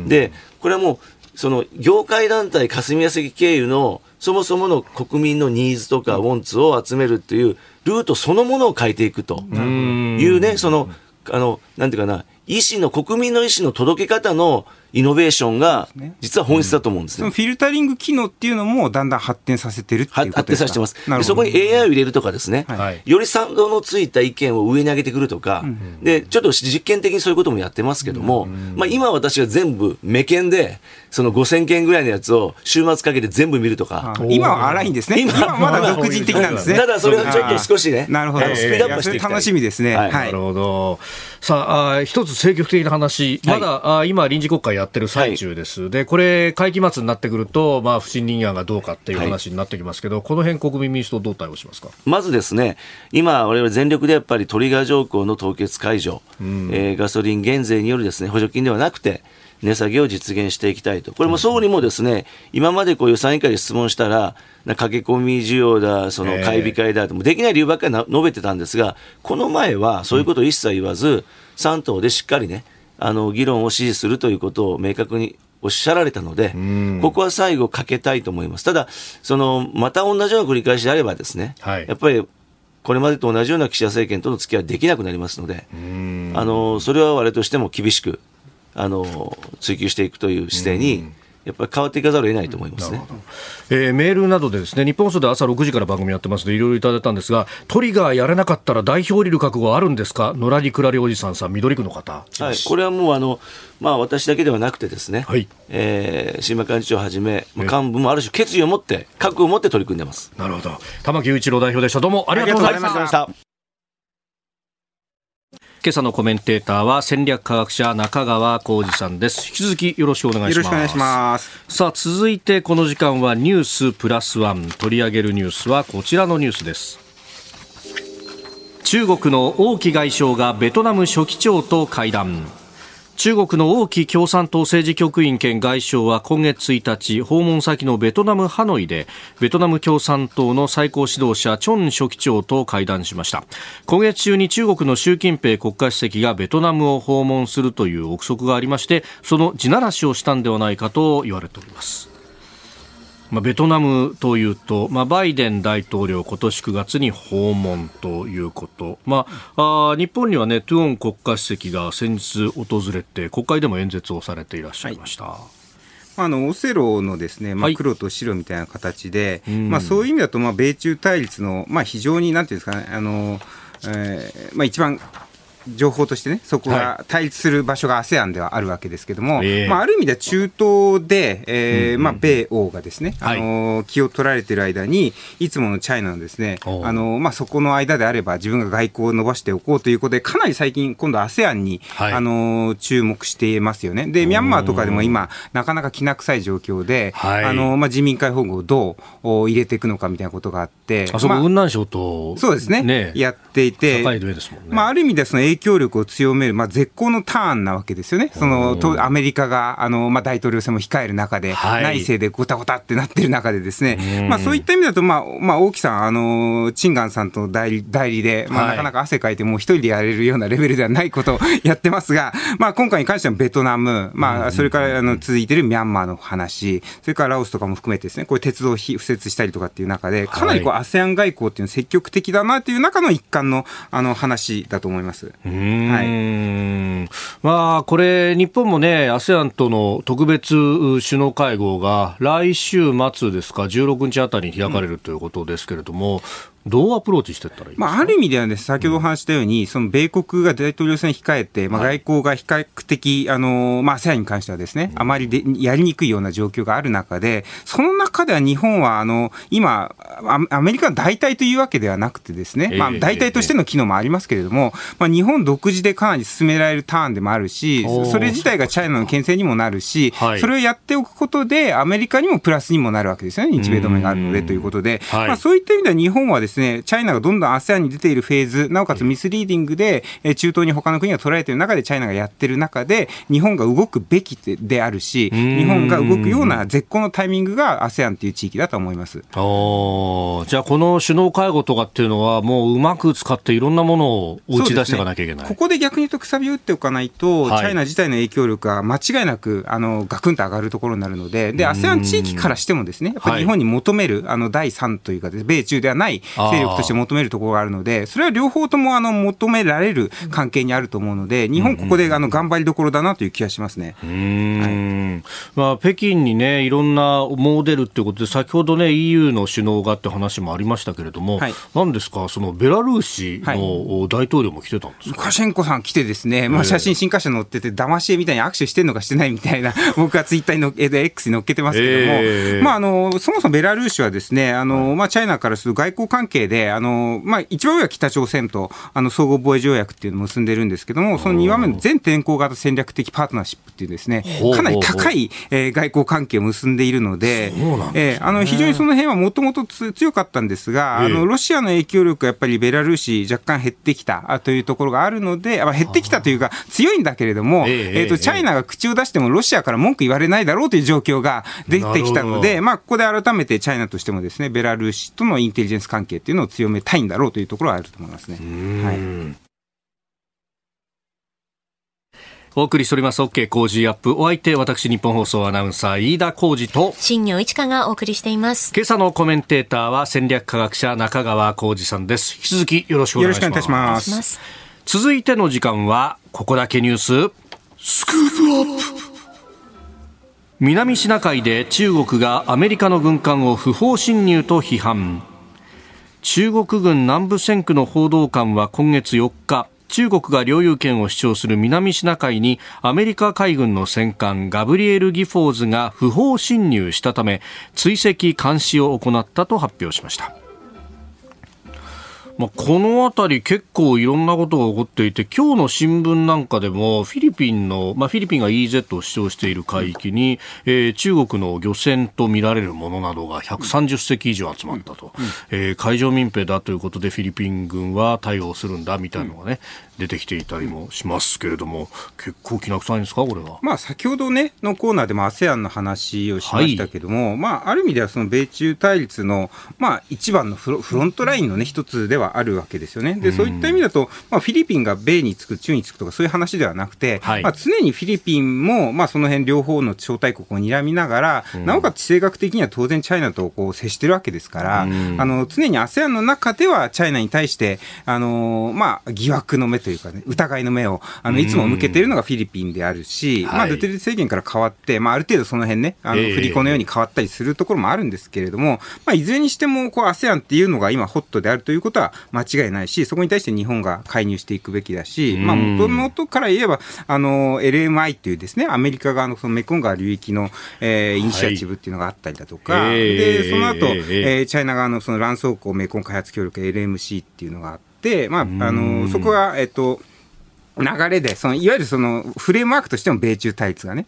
で、これはもう、その、業界団体霞が関経由の、そもそもの国民のニーズとかウォンツを集めるっていうルートそのものを変えていくと。いうね、その、あの、なんていうかな、意思の、国民の意思の届け方のイノベーションが、実は本質だと思うんですね、うん、フィルタリング機能っていうのも、だんだん発展させてるっていうこと発展させてます。でそこに AI を入れるとかですね、はい、より賛同のついた意見を上に上げてくるとか、うん、で、ちょっと実験的にそういうこともやってますけども、うん、まあ今私が全部、目見で、その5000件ぐらいのやつを週末かけて全部見るとか。今は荒いんですね。今はまだ独自的なんですね。ただそれはちょっと少しね、なるほど。スピードアップしていきたい。楽しみですね。はい。なるほど。さあ、一つ積極的な話、まだ、あ今臨時国会やってる最中で、です。で、これ、会期末になってくると、まあ、不信任案がどうかっていう話になってきますけど、はい、この辺国民民主党、どう対応しますか？まずですね、今、われわれ全力でやっぱりトリガー条項の凍結解除、うん、えー、ガソリン減税によるですね補助金ではなくて、値下げを実現していきたいと。これも総理もですね、今までこう予算委員会で質問したら、駆け込み需要だ、その買い控えだと、できない理由ばっかり述べてたんですが、この前はそういうことを一切言わず、3党でしっかりね、あの議論を支持するということを明確におっしゃられたので、ここは最後かけたいと思います。ただ、その、また同じような繰り返しであればですね、はい、やっぱり、これまでと同じような岸田政権との付き合いはできなくなりますので、あの、それは我々としても厳しく、あの、追求していくという姿勢に、やっぱり変わっていかざるを得ないと思いますね、えー、メールなどでですね日本放送で朝6時から番組やってますのでいろいろいただいたんですがトリガーやれなかったら代表降りる覚悟あるんですか？のらりくらりおじさんさん緑区の方、はい、これはもうあの、まあ、私だけではなくてですね、はい。えー、新馬幹事長をはじめ、幹部もある種決意を持って覚悟を持って取り組んでます。なるほど。玉木雄一郎代表でした。どうもありがとうございました今朝のコメンテーターは戦略科学者中川浩二さんです。引き続きよろしくお願いします。よろしくお願いします。さあ続いてこの時間はニュースプラスワン。取り上げるニュースはこちらのニュースです。中国の王毅外相がベトナム書記長と会談中国の王毅共産党政治局員兼外相は今月1日訪問先のベトナムハノイでベトナム共産党の最高指導者チョン書記長と会談しました。今月中に中国の習近平国家主席がベトナムを訪問するという憶測がありましてその地ならしをしたんではないかと言われております。まあ、ベトナムというと、まあ、バイデン大統領、今年9月に訪問ということ、まあ、あ日本には、ね、トゥオン国家主席が先日訪れて、国会でも演説をされていらっしゃいました。はい。あのオセロのですね、まあ、黒と白みたいな形で、はい、まあ、そういう意味だと、まあ、米中対立の、まあ、非常になんていうんですかね、あのえーまあ、一番情報としてね、そこが対立する場所が ASEAN ではあるわけですけれども、はい、まあ、ある意味では中東で、えー、まあ、米欧がですね、あの気を取られている間に、いつものチャイナのですね、あのまあ、そこの間であれば、自分が外交を伸ばしておこうということで、かなり最近、今度 ASEAN に、はい、あの注目していますよね。で、ミャンマーとかでも今、なかなかきな臭い状況で、はい、あのまあ、人民解放軍をどう入れていくのかみたいなことがあって、あそこ、雲南省と、そうですね、ねやっていて、まあ、ある意味ではその影響力を強める、まあ、絶好のターンなわけですよね、そのとアメリカがあの、まあ、大統領選も控える中で、はい、内政でごたごたってなってる中で、ですね、まあ、そういった意味だと、まあまあ、大木さん、あのチンガンさんと代理代理で、まあ、なかなか汗かいて、もう一人でやれるようなレベルではないことを (laughs) やってますが、まあ、今回に関してはベトナム、まあ、それからあの続いてるミャンマーの話、それからラオスとかも含めてですね、これ鉄道を敷設したりとかっていう中で、かなりこう、ASEAN 外交っていうのは積極的だなという中の一環のあの話だと思います。はい。まあ、これ、日本もね、ASEAN との特別首脳会合が来週末ですか、16日あたりに開かれるということですけれども、どうアプローチしていったらいいまあ、ある意味ではね、先ほどお話したように、うん、その米国が大統領選控えて、まあ、外交が比較的、あの、まあ、ASEAN に関してはですね、あまりでやりにくいような状況がある中で、その中では日本は、あの、今、アメリカの代替というわけではなくてですね、まあ、代替としての機能もありますけれども、まあ、日本独自でかなり進められるターンでもあるし、それ自体がチャイナの牽制にもなるし、それをやっておくことで、アメリカにもプラスにもなるわけですよね、日米同盟があるのでということで、まあ、そういった意味では日本はですね、チャイナがどんどん ASEAN に出ているフェーズ、なおかつミスリーディングで、中東に他の国が捉えている中で、チャイナがやってる中で、日本が動くべきであるし、日本が動くような絶好のタイミングが ASEAN という地域だと思います。おじゃあ、この首脳会合とかっていうのは、もううまく使っていろんなものを打ち出していかなきゃいけない、ね、ここで逆に言うと、くさび打っておかないと、はい、チャイナ自体の影響力が間違いなくあのガクンと上がるところになるので、で ASEAN 地域からしても、ですねやっぱり日本に求める、あの第3というか、米中ではない勢力として求めるところがあるので、それは両方ともあの求められる関係にあると思うので、日本、ここであの頑張りどころだなという気がしますね。はい。まあ、北京にね、いろんなモデルってことで、先ほどね、EU の首脳がって話もありましたけれども、はい、なんですか、そのベラルーシの大統領も来てたんですか、ルカシェンコさん来てですね、まあ、写真、新華社載ってて、騙し絵みたいに握手してるのかしてないみたいな、(laughs) 僕はツイッターの X に載っけてますけども、えー、まあ、あのそもそもベラルーシはですね、あのまあ、チャイナからすると外交関係で、あのまあ、一番上は北朝鮮とあの総合防衛条約っていうのを結んでるんですけども、その2番目の全天候型戦略的パートナーシップっていうですね、かなり高い、えー、外交関係を結んでいるので、えー、あの非常にその辺はもともと強かったんですが、あのロシアの影響力がやっぱりベラルーシ若干減ってきたというところがあるので、まあ、減ってきたというか強いんだけれども、えー、とチャイナが口を出してもロシアから文句言われないだろうという状況が出てきたので、まあ、ここで改めてチャイナとしてもですね、ベラルーシとのインテリジェンス関係っていうのを強めたいんだろうというところはあると思いますね。はい。お送りしております。OK 工事アップ。お相手私日本放送アナウンサー飯田浩二と。新業一華がお送りしています。今朝のコメンテーターは戦略科学者中川浩二さんです。引き続きよろしくお願いします。続いての時間はここだけニュース。スクープアップ。南シナ海で中国がアメリカの軍艦を不法侵入と批判中国軍南部戦区の報道官は今月4日中国が領有権を主張する南シナ海にアメリカ海軍の戦艦ガブリエル・ギフォーズが不法侵入したため追跡監視を行ったと発表しました。まあ、この辺り結構いろんなことが起こっていて今日の新聞なんかでもフィリピンの、まあ、フィリピンが EZ を主張している海域に、えー、中国の漁船とみられるものなどが130隻以上集まったと、うんうん、えー、海上民兵だということでフィリピン軍は対応するんだみたいなのがね、出てきていたりもしますけれども、結構きな臭いんですか、これは。まあ、先ほどね、のコーナーでも ASEAN の話をしましたけども、はい、まあ、ある意味ではその米中対立の、まあ、一番のフロフロントラインのね、一つではあるわけですよね。で、そういった意味だと、まあ、フィリピンが米につく、中につくとか、そういう話ではなくて、はい、まあ、常にフィリピンも、まあ、その辺両方の招待国を睨みながら、うん、なおかつ地政学的には当然チャイナとこう接してるわけですから、うん、あの、常に ASEAN の中ではチャイナに対して、あの、まあ、疑惑の目というかね、疑いの目を、あの、いつも向けているのがフィリピンであるし、まあ、ドゥテルテ政権から変わって、まあ、ある程度その辺ね、あの、振り子のように変わったりするところもあるんですけれども、まあ、いずれにしても、こう、ASEAN っていうのが今ホットであるということは間違いないし、そこに対して日本が介入していくべきだし、まあ、もともとから言えば、あの、LMI というですね、アメリカ側のそのメコン川流域の、えー、イニシアチブっていうのがあったりだとか、はい、で、その後、えー、チャイナ側のその卵巣港メコン開発協力 LMC っていうのがあって、まあ、あの、そこは、えっと、流れでそのいわゆるそのフレームワークとしても米中対立がね、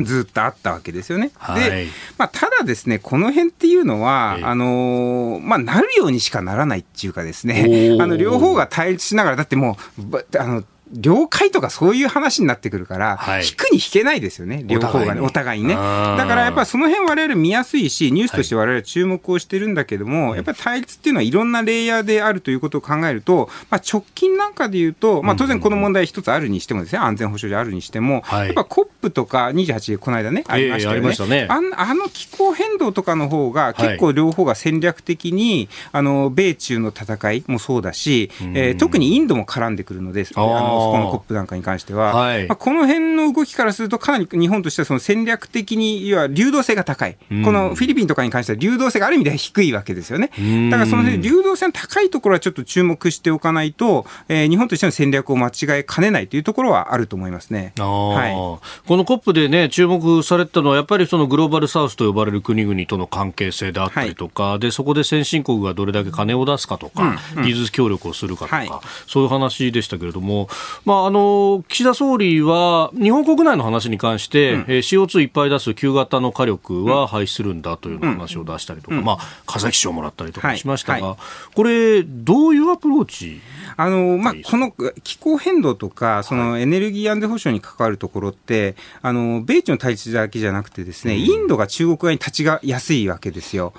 ずっとあったわけですよね。はい、で、まあ、ただですねこの辺っていうのは、あのまあ、なるようにしかならないっていうかですねあの両方が対立しながらだってもうあの了解とかそういう話になってくるから、はい、引くに引けないですよね、両方がね、お互いにね。だからやっぱりその辺我々見やすいし、ニュースとして我々注目をしてるんだけども、はい、やっぱり対立っていうのはいろんなレイヤーであるということを考えると、まあ、直近なんかで言うと、まあ、当然この問題一つあるにしてもですね、安全保障上あるにしても、はい、やっぱ COP とか28でこの間ね、ありましたよね。えー、ね。ああの気候変動とかの方が結構両方が戦略的に、あの米中の戦いもそうだし、えー、特にインドも絡んでくるので、あのそこの COP なんかに関しては、はい、まあ、この辺の動きからすると、かなり日本としてはその戦略的に、いわ流動性が高い、このフィリピンとかに関しては流動性がある意味では低いわけですよね。だからその辺、流動性の高いところはちょっと注目しておかないと、えー、日本としての戦略を間違えかねないというところはあると思いますね。はい、この COP でね、注目されたのは、やっぱりそのグローバルサウスと呼ばれる国々との関係性であったりとか、はい、でそこで先進国がどれだけ金を出すかとか、うん。うん、技術協力をするかとか、はい、そういう話でしたけれども、まあ、あの岸田総理は日本国内の話に関して、うん、CO2 いっぱい出す旧型の火力は廃止するんだという話を出したりとか、うん、まあ、風邪気象もらったりとかしましたが、はいはい、これ、どういうアプローチあの、まあ、この気候変動とか、そのエネルギー安全保障に関わるところって、あの、米中の対立だけじゃなくてですね、うん、インドが中国側に立ちがやすいわけですよ。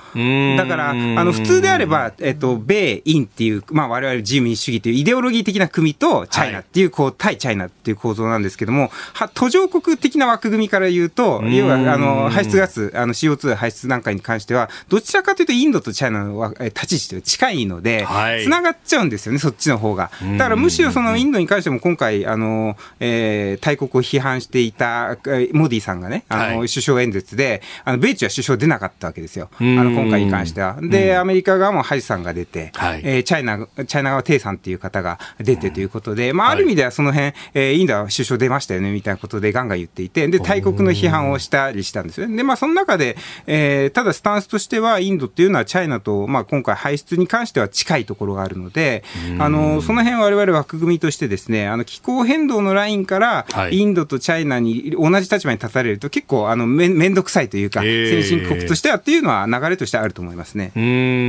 だから、あの、普通であれば、えっと、米、インっていう、まあ、我々自由民主主義というイデオロギー的な国とチャイナっていう、こう、対チャイナっていう構造なんですけども、は途上国的な枠組みから言うと、要は、あの、排出ガス、あの、CO2 排出なんかに関しては、どちらかというとインドとチャイナの立ち位置と近いので、つながっちゃうんですよね、そっちの方が。だからむしろそのインドに関しても今回、あの、えー、大国を批判していたモディさんがね、あの、はい、首相演説で、あの、米中は首相出なかったわけですよ。あの、今回に関しては。で、アメリカ側もハリさんが出て、はい、えー、チャイナ、チャイナ側テイさんっていう方が出てということで、まあ、ある意味ではその辺、えー、インドは首相出ましたよね、みたいなことでガンガン言っていて、で、大国の批判をしたりしたんですよね。で、まあ、その中で、えー、ただスタンスとしては、インドっていうのはチャイナと、まあ、今回排出に関しては近いところがあるので、あの、その辺我々枠組みとしてですね、あの、気候変動のラインから、インドとチャイナに同じ立場に立たれると、結構、あの、めめんどくさいというか、先進国としてはっていうのは流れとしてあると思いますね。う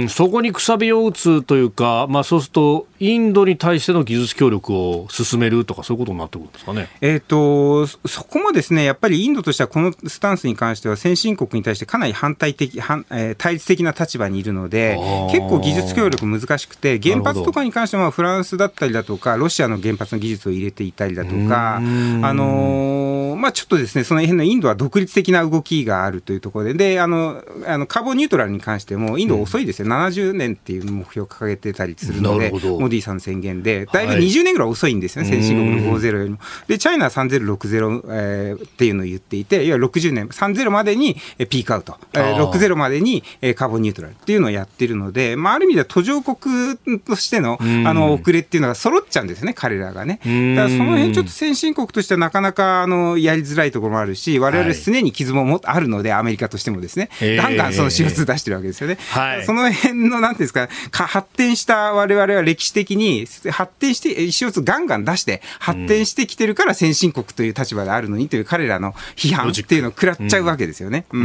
ん、そこにくさびを打つというか、まあ、そうすると、インドに対しての技術協力を進めるとか、そういうことになってくるんですかね。えっ、と、そこもですね、やっぱりインドとしてはこのスタンスに関しては先進国に対してかなり反対的、反えー、対立的な立場にいるので、結構技術協力難しくて、原発とかに関してはフランスだったりだとか、ロシアの原発の技術を入れていたりだとか、あのー、まあ、ちょっとですね、その辺のインドは独立的な動きがあるというところで、で、あの、あのカーボンニュートラルに関しても、インド遅いですよ、うん、70年っていう目標を掲げてたりするので、モディさんの宣言で、だいぶ20年ぐらい遅いんですよね、はい、先進国の50よりも。で、チャイナは3060、えー、っていうのを言っていて、いわゆる60年、30までにピークアウト、えー、60までにカーボンニュートラルっていうのをやってるので、まあ、ある意味では途上国としてのあの遅れっていうのが揃っちゃうんですよね、彼らがね。だからその辺ちょっと先進国としてはなかなかあのややりづらいところもあるし、我々すねに傷ももあるので、アメリカとしてもですね、ガンガンその CO2 出してるわけですよね。はい、その辺の、なんていうんですか、か発展した我々は歴史的に、発展して CO2 ガンガン出して、発展してきてるから先進国という立場であるのにという彼らの批判っていうのを食らっちゃうわけですよね。うん、う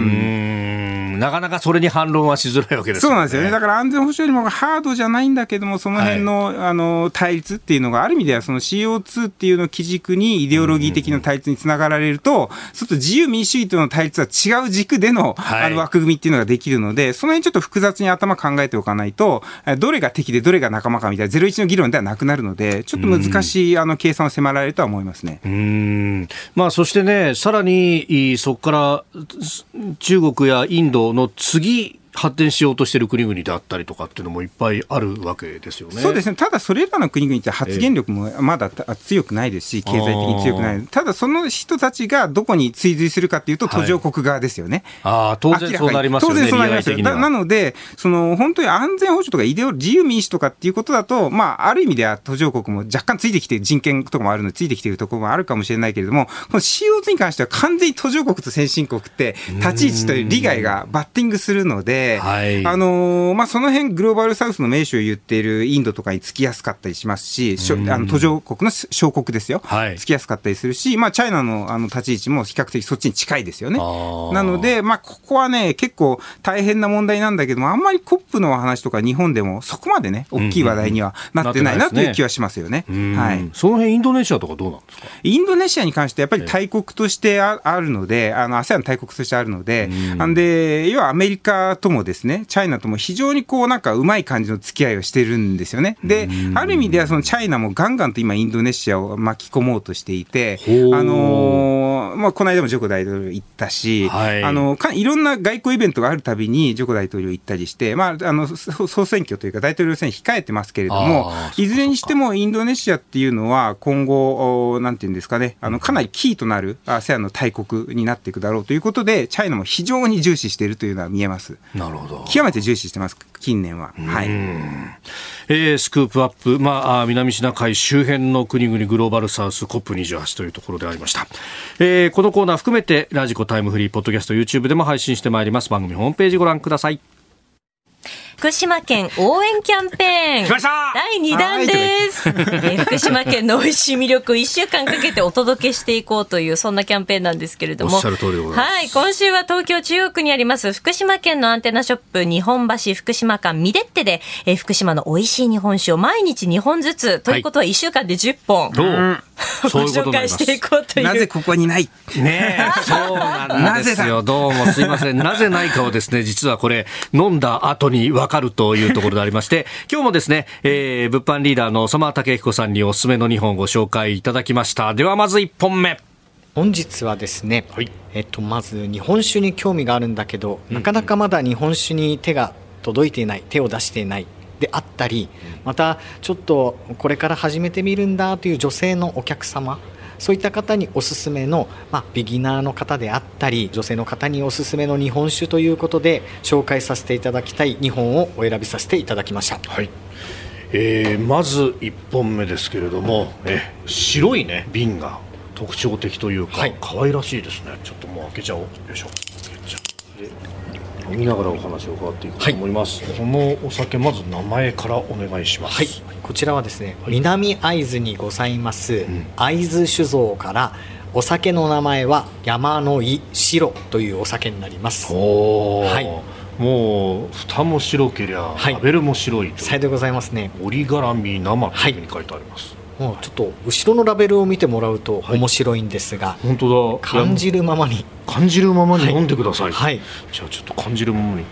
んなかなかそれに反論はしづらいわけですよね。そうなんですよね。だから安全保障にもハードじゃないんだけども、その辺の、はい、あの対立っていうのがある意味ではその CO2 っていうのを基軸にイデオロギー的な対立につながられると、ちょっと自由民主主義との対立は違う軸での,、あの枠組みっていうのができるので、その辺ちょっと複雑に頭考えておかないと、どれが敵でどれが仲間かみたいなゼロ一の議論ではなくなるので、ちょっと難しいあの計算を迫られるとは思いますね。うん。まあ、そしてね、さらにそこから中国やインドの次発展しようとしている国々であったりとかっていうのもいっぱいあるわけですよね。そうですね。ただそれらの国々って発言力もまだ強くないですし、経済的に強くない。ただその人たちがどこに追随するかっていうと途上国側ですよね。はい、ああ、当然そうなりますよね。当然そうなりますよ。なので、その本当に安全保障とかイデオ自由民主とかっていうことだと、まあある意味では途上国も若干ついてきて人権とかもあるのでついてきているところもあるかもしれないけれども、この CO2 に関しては完全に途上国と先進国って立ち位置という利害がバッティングするので、はい、あののまあ、その辺グローバルサウスの名手を言っているインドとかにつきやすかったりしますし、あの途上国の小国ですよ、はい、つきやすかったりするし、まあ、チャイナのあの立ち位置も比較的そっちに近いですよね。なので、まあ、ここはね、結構大変な問題なんだけども、あんまりコップの話とか日本でもそこまでね、大きい話題にはなってないなという気はしますよね。はい、その辺インドネシアとかどうなんですか？インドネシアに関してやっぱり大国としてあるので、あの ASEAN 大国としてあるので、んで、要はアメリカともですね、チャイナとも非常にこうなんかうまい感じの付き合いをしてるんですよね。で、ある意味ではそのチャイナもガンガンと今インドネシアを巻き込もうとしていて、あのー、まあ、この間もジョコ大統領行ったし、はい、あのかいろんな外交イベントがあるたびにジョコ大統領行ったりして、まあ、あの総選挙というか大統領選控えてますけれども、いずれにしてもインドネシアっていうのは今後、なんていうんですかね、あのかなりキーとなる ASEAN の大国になっていくだろうということで、チャイナも非常に重視しているというのは見えます。なるほど極めて重視してます、近年は。はい。えー、スクープアップ、まあ、南シナ海周辺の国々グローバルサウス COP28 というところでありました。えー、このコーナー含めてラジコタイムフリーポッドキャスト YouTube でも配信してまいります。番組ホームページご覧ください。福島県応援キャンペーン。第2弾です。えー、(laughs) 福島県の美味しい魅力を1週間かけてお届けしていこうという、そんなキャンペーンなんですけれども。はい。今週は東京中央区にあります福島県のアンテナショップ日本橋福島館ミデッテで、えー、福島の美味しい日本酒を毎日2本ずつ、ということは1週間で10本。はい (laughs) ご紹介していこうという。なぜここにない？ねえ、そうなんですよ。どうもすいません。なぜないかをですね、実はこれ、飲んだ後に分かるというところでありまして、今日もですね、えー、物販リーダーの相馬武彦さんにおすすめの2本ご紹介いただきました。ではまず1本目。本日はですね、はい、えっと、まず日本酒に興味があるんだけど、なかなかまだ日本酒に手が届いていない、手を出していない。であったりまたちょっとこれから始めてみるんだという女性のお客様そういった方におすすめの、まあ、ビギナーの方であったり女性の方におすすめの日本酒ということで紹介させていただきたい日本をお選びさせていただきました。はい。えー、まず1本目ですけれども、え白い、ね、瓶が特徴的というか、はい、可愛らしいですね。ちょっともう開けちゃおうよいしょ飲みながらお話を伺っていくと思います、はい、このお酒まず名前からお願いします、はい、こちらはですね、はい、南会津にございます、うん、会津酒造からお酒の名前は山の井白というお酒になります。はい。もう蓋も白けりゃ、はい、ラベルも白いさようでございますね。折り絡み生というふうに書いてあります、もうちょっと後ろのラベルを見てもらうと面白いんですが、はい、本当だ。感じるままに。感じるままに？飲んでください、はい、じゃあちょっと感じるままに。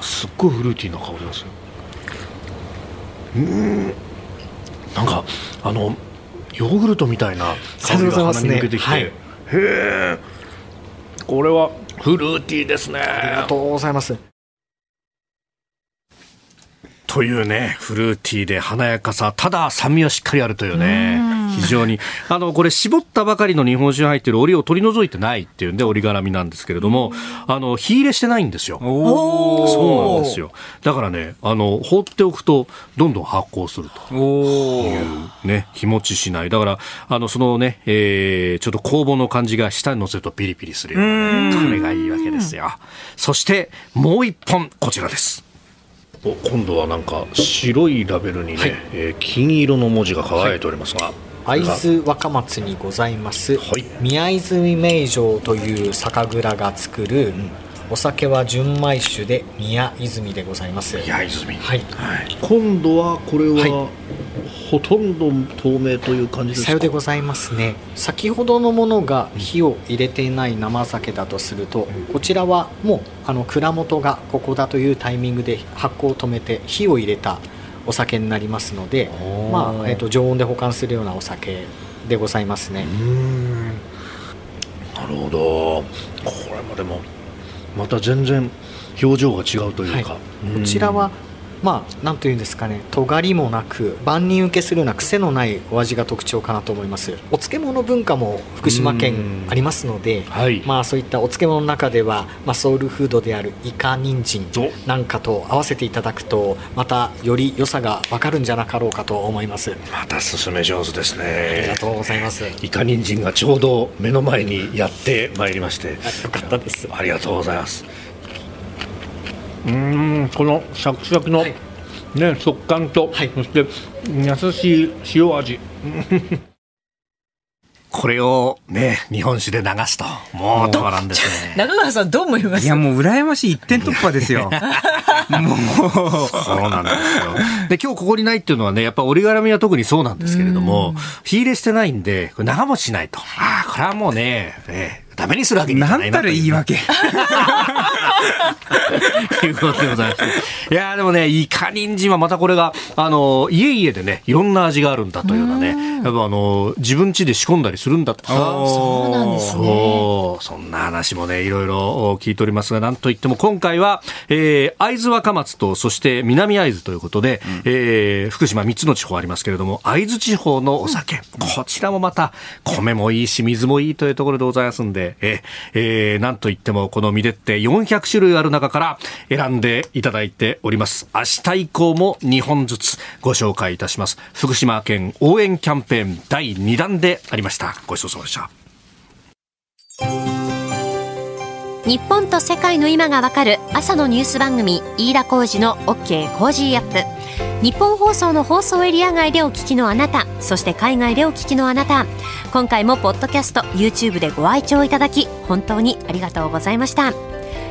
すっごいフルーティーな香りがする。うん。なんかあのヨーグルトみたいな香りが鼻に抜けてきて、ねはい、へえ。これはフルーティーですね。ありがとうございますというね、フルーティーで華やかさ、ただ酸味はしっかりあるというね。非常に。あの、これ、絞ったばかりの日本酒入ってる折を取り除いてないっていうんで、折り絡みなんですけれども、あの、火入れしてないんですよ。そうなんですよ。だからね、あの、放っておくと、どんどん発酵するという、ね、日持ちしない。だから、あの、そのね、えー、ちょっと工房の感じが下に乗せるとピリピリするような、ね、これがいいわけですよ。そして、もう一本、こちらです。お今度はなんか白いラベルにね、はい、えー、金色の文字が輝いておりますが、会津若松にございます、はい、宮泉名城という酒蔵が作る、うん、お酒は純米酒で宮泉でございます。宮泉。はい、はい、今度はこれは、はい、ほとんど透明という感じですか？さようでございますね。先ほどのものが火を入れていない生酒だとすると、こちらはもうあの蔵元がここだというタイミングで発酵を止めて火を入れたお酒になりますので、まあえーと、常温で保管するようなお酒でございますね。なるほど。これもでもまた全然表情が違うというか、はい、こちらはまあなんというんですかね尖りもなく万人受けするような癖のないお味が特徴かなと思います。お漬物文化も福島県ありますので、はい、まあそういったお漬物の中では、まあ、ソウルフードであるイカ人参なんかと合わせていただくとまたより良さが分かるんじゃなかろうかと思います。また進め上手ですね。ありがとうございます。イカ人参がちょうど目の前にやってまいりまして。よかったです。ありがとうございますうんこのシャクシャクの、はい、ね、食感と、はい、そして優しい塩味 (laughs) これをね、日本酒で流すと、もう止まらんですね。中川さんどう思います？いや、もう羨ましい一点突破ですよ。(laughs) もう。そうなんですよ。で、今日ここにないっていうのはね、やっぱ折り絡みは特にそうなんですけれども、火入れしてないんで、長持ちしないと。ああ、これはもうね、ねダメにするわけにいかないな。なんたら言い訳。(laughs) ということでございます。いやでもね、イカ人参はまたこれが、あの、家々でね、いろんな味があるんだというようなね、やっぱあの、自分家で仕込んだりするんだとか。そうなんですね。そんな話もね、いろいろ聞いておりますが、なんといっても今回は、えー、会津若松と、そして南会津ということで、うん、えー、福島3つの地方ありますけれども、会津地方のお酒、うん、こちらもまた、米もいいし、水もいいというところでございますんで、ええー、なんといってもこのミデって400種類ある中から選んでいただいております。明日以降も2本ずつご紹介いたします。福島県応援キャンペーン第2弾でありました。ごちそうさまでした。日本と世界の今がわかる朝のニュース番組飯田浩二の OK コージーアップ日本放送の放送エリア外でお聞きのあなたそして海外でお聞きのあなた今回もポッドキャスト YouTube でご愛聴いただき本当にありがとうございました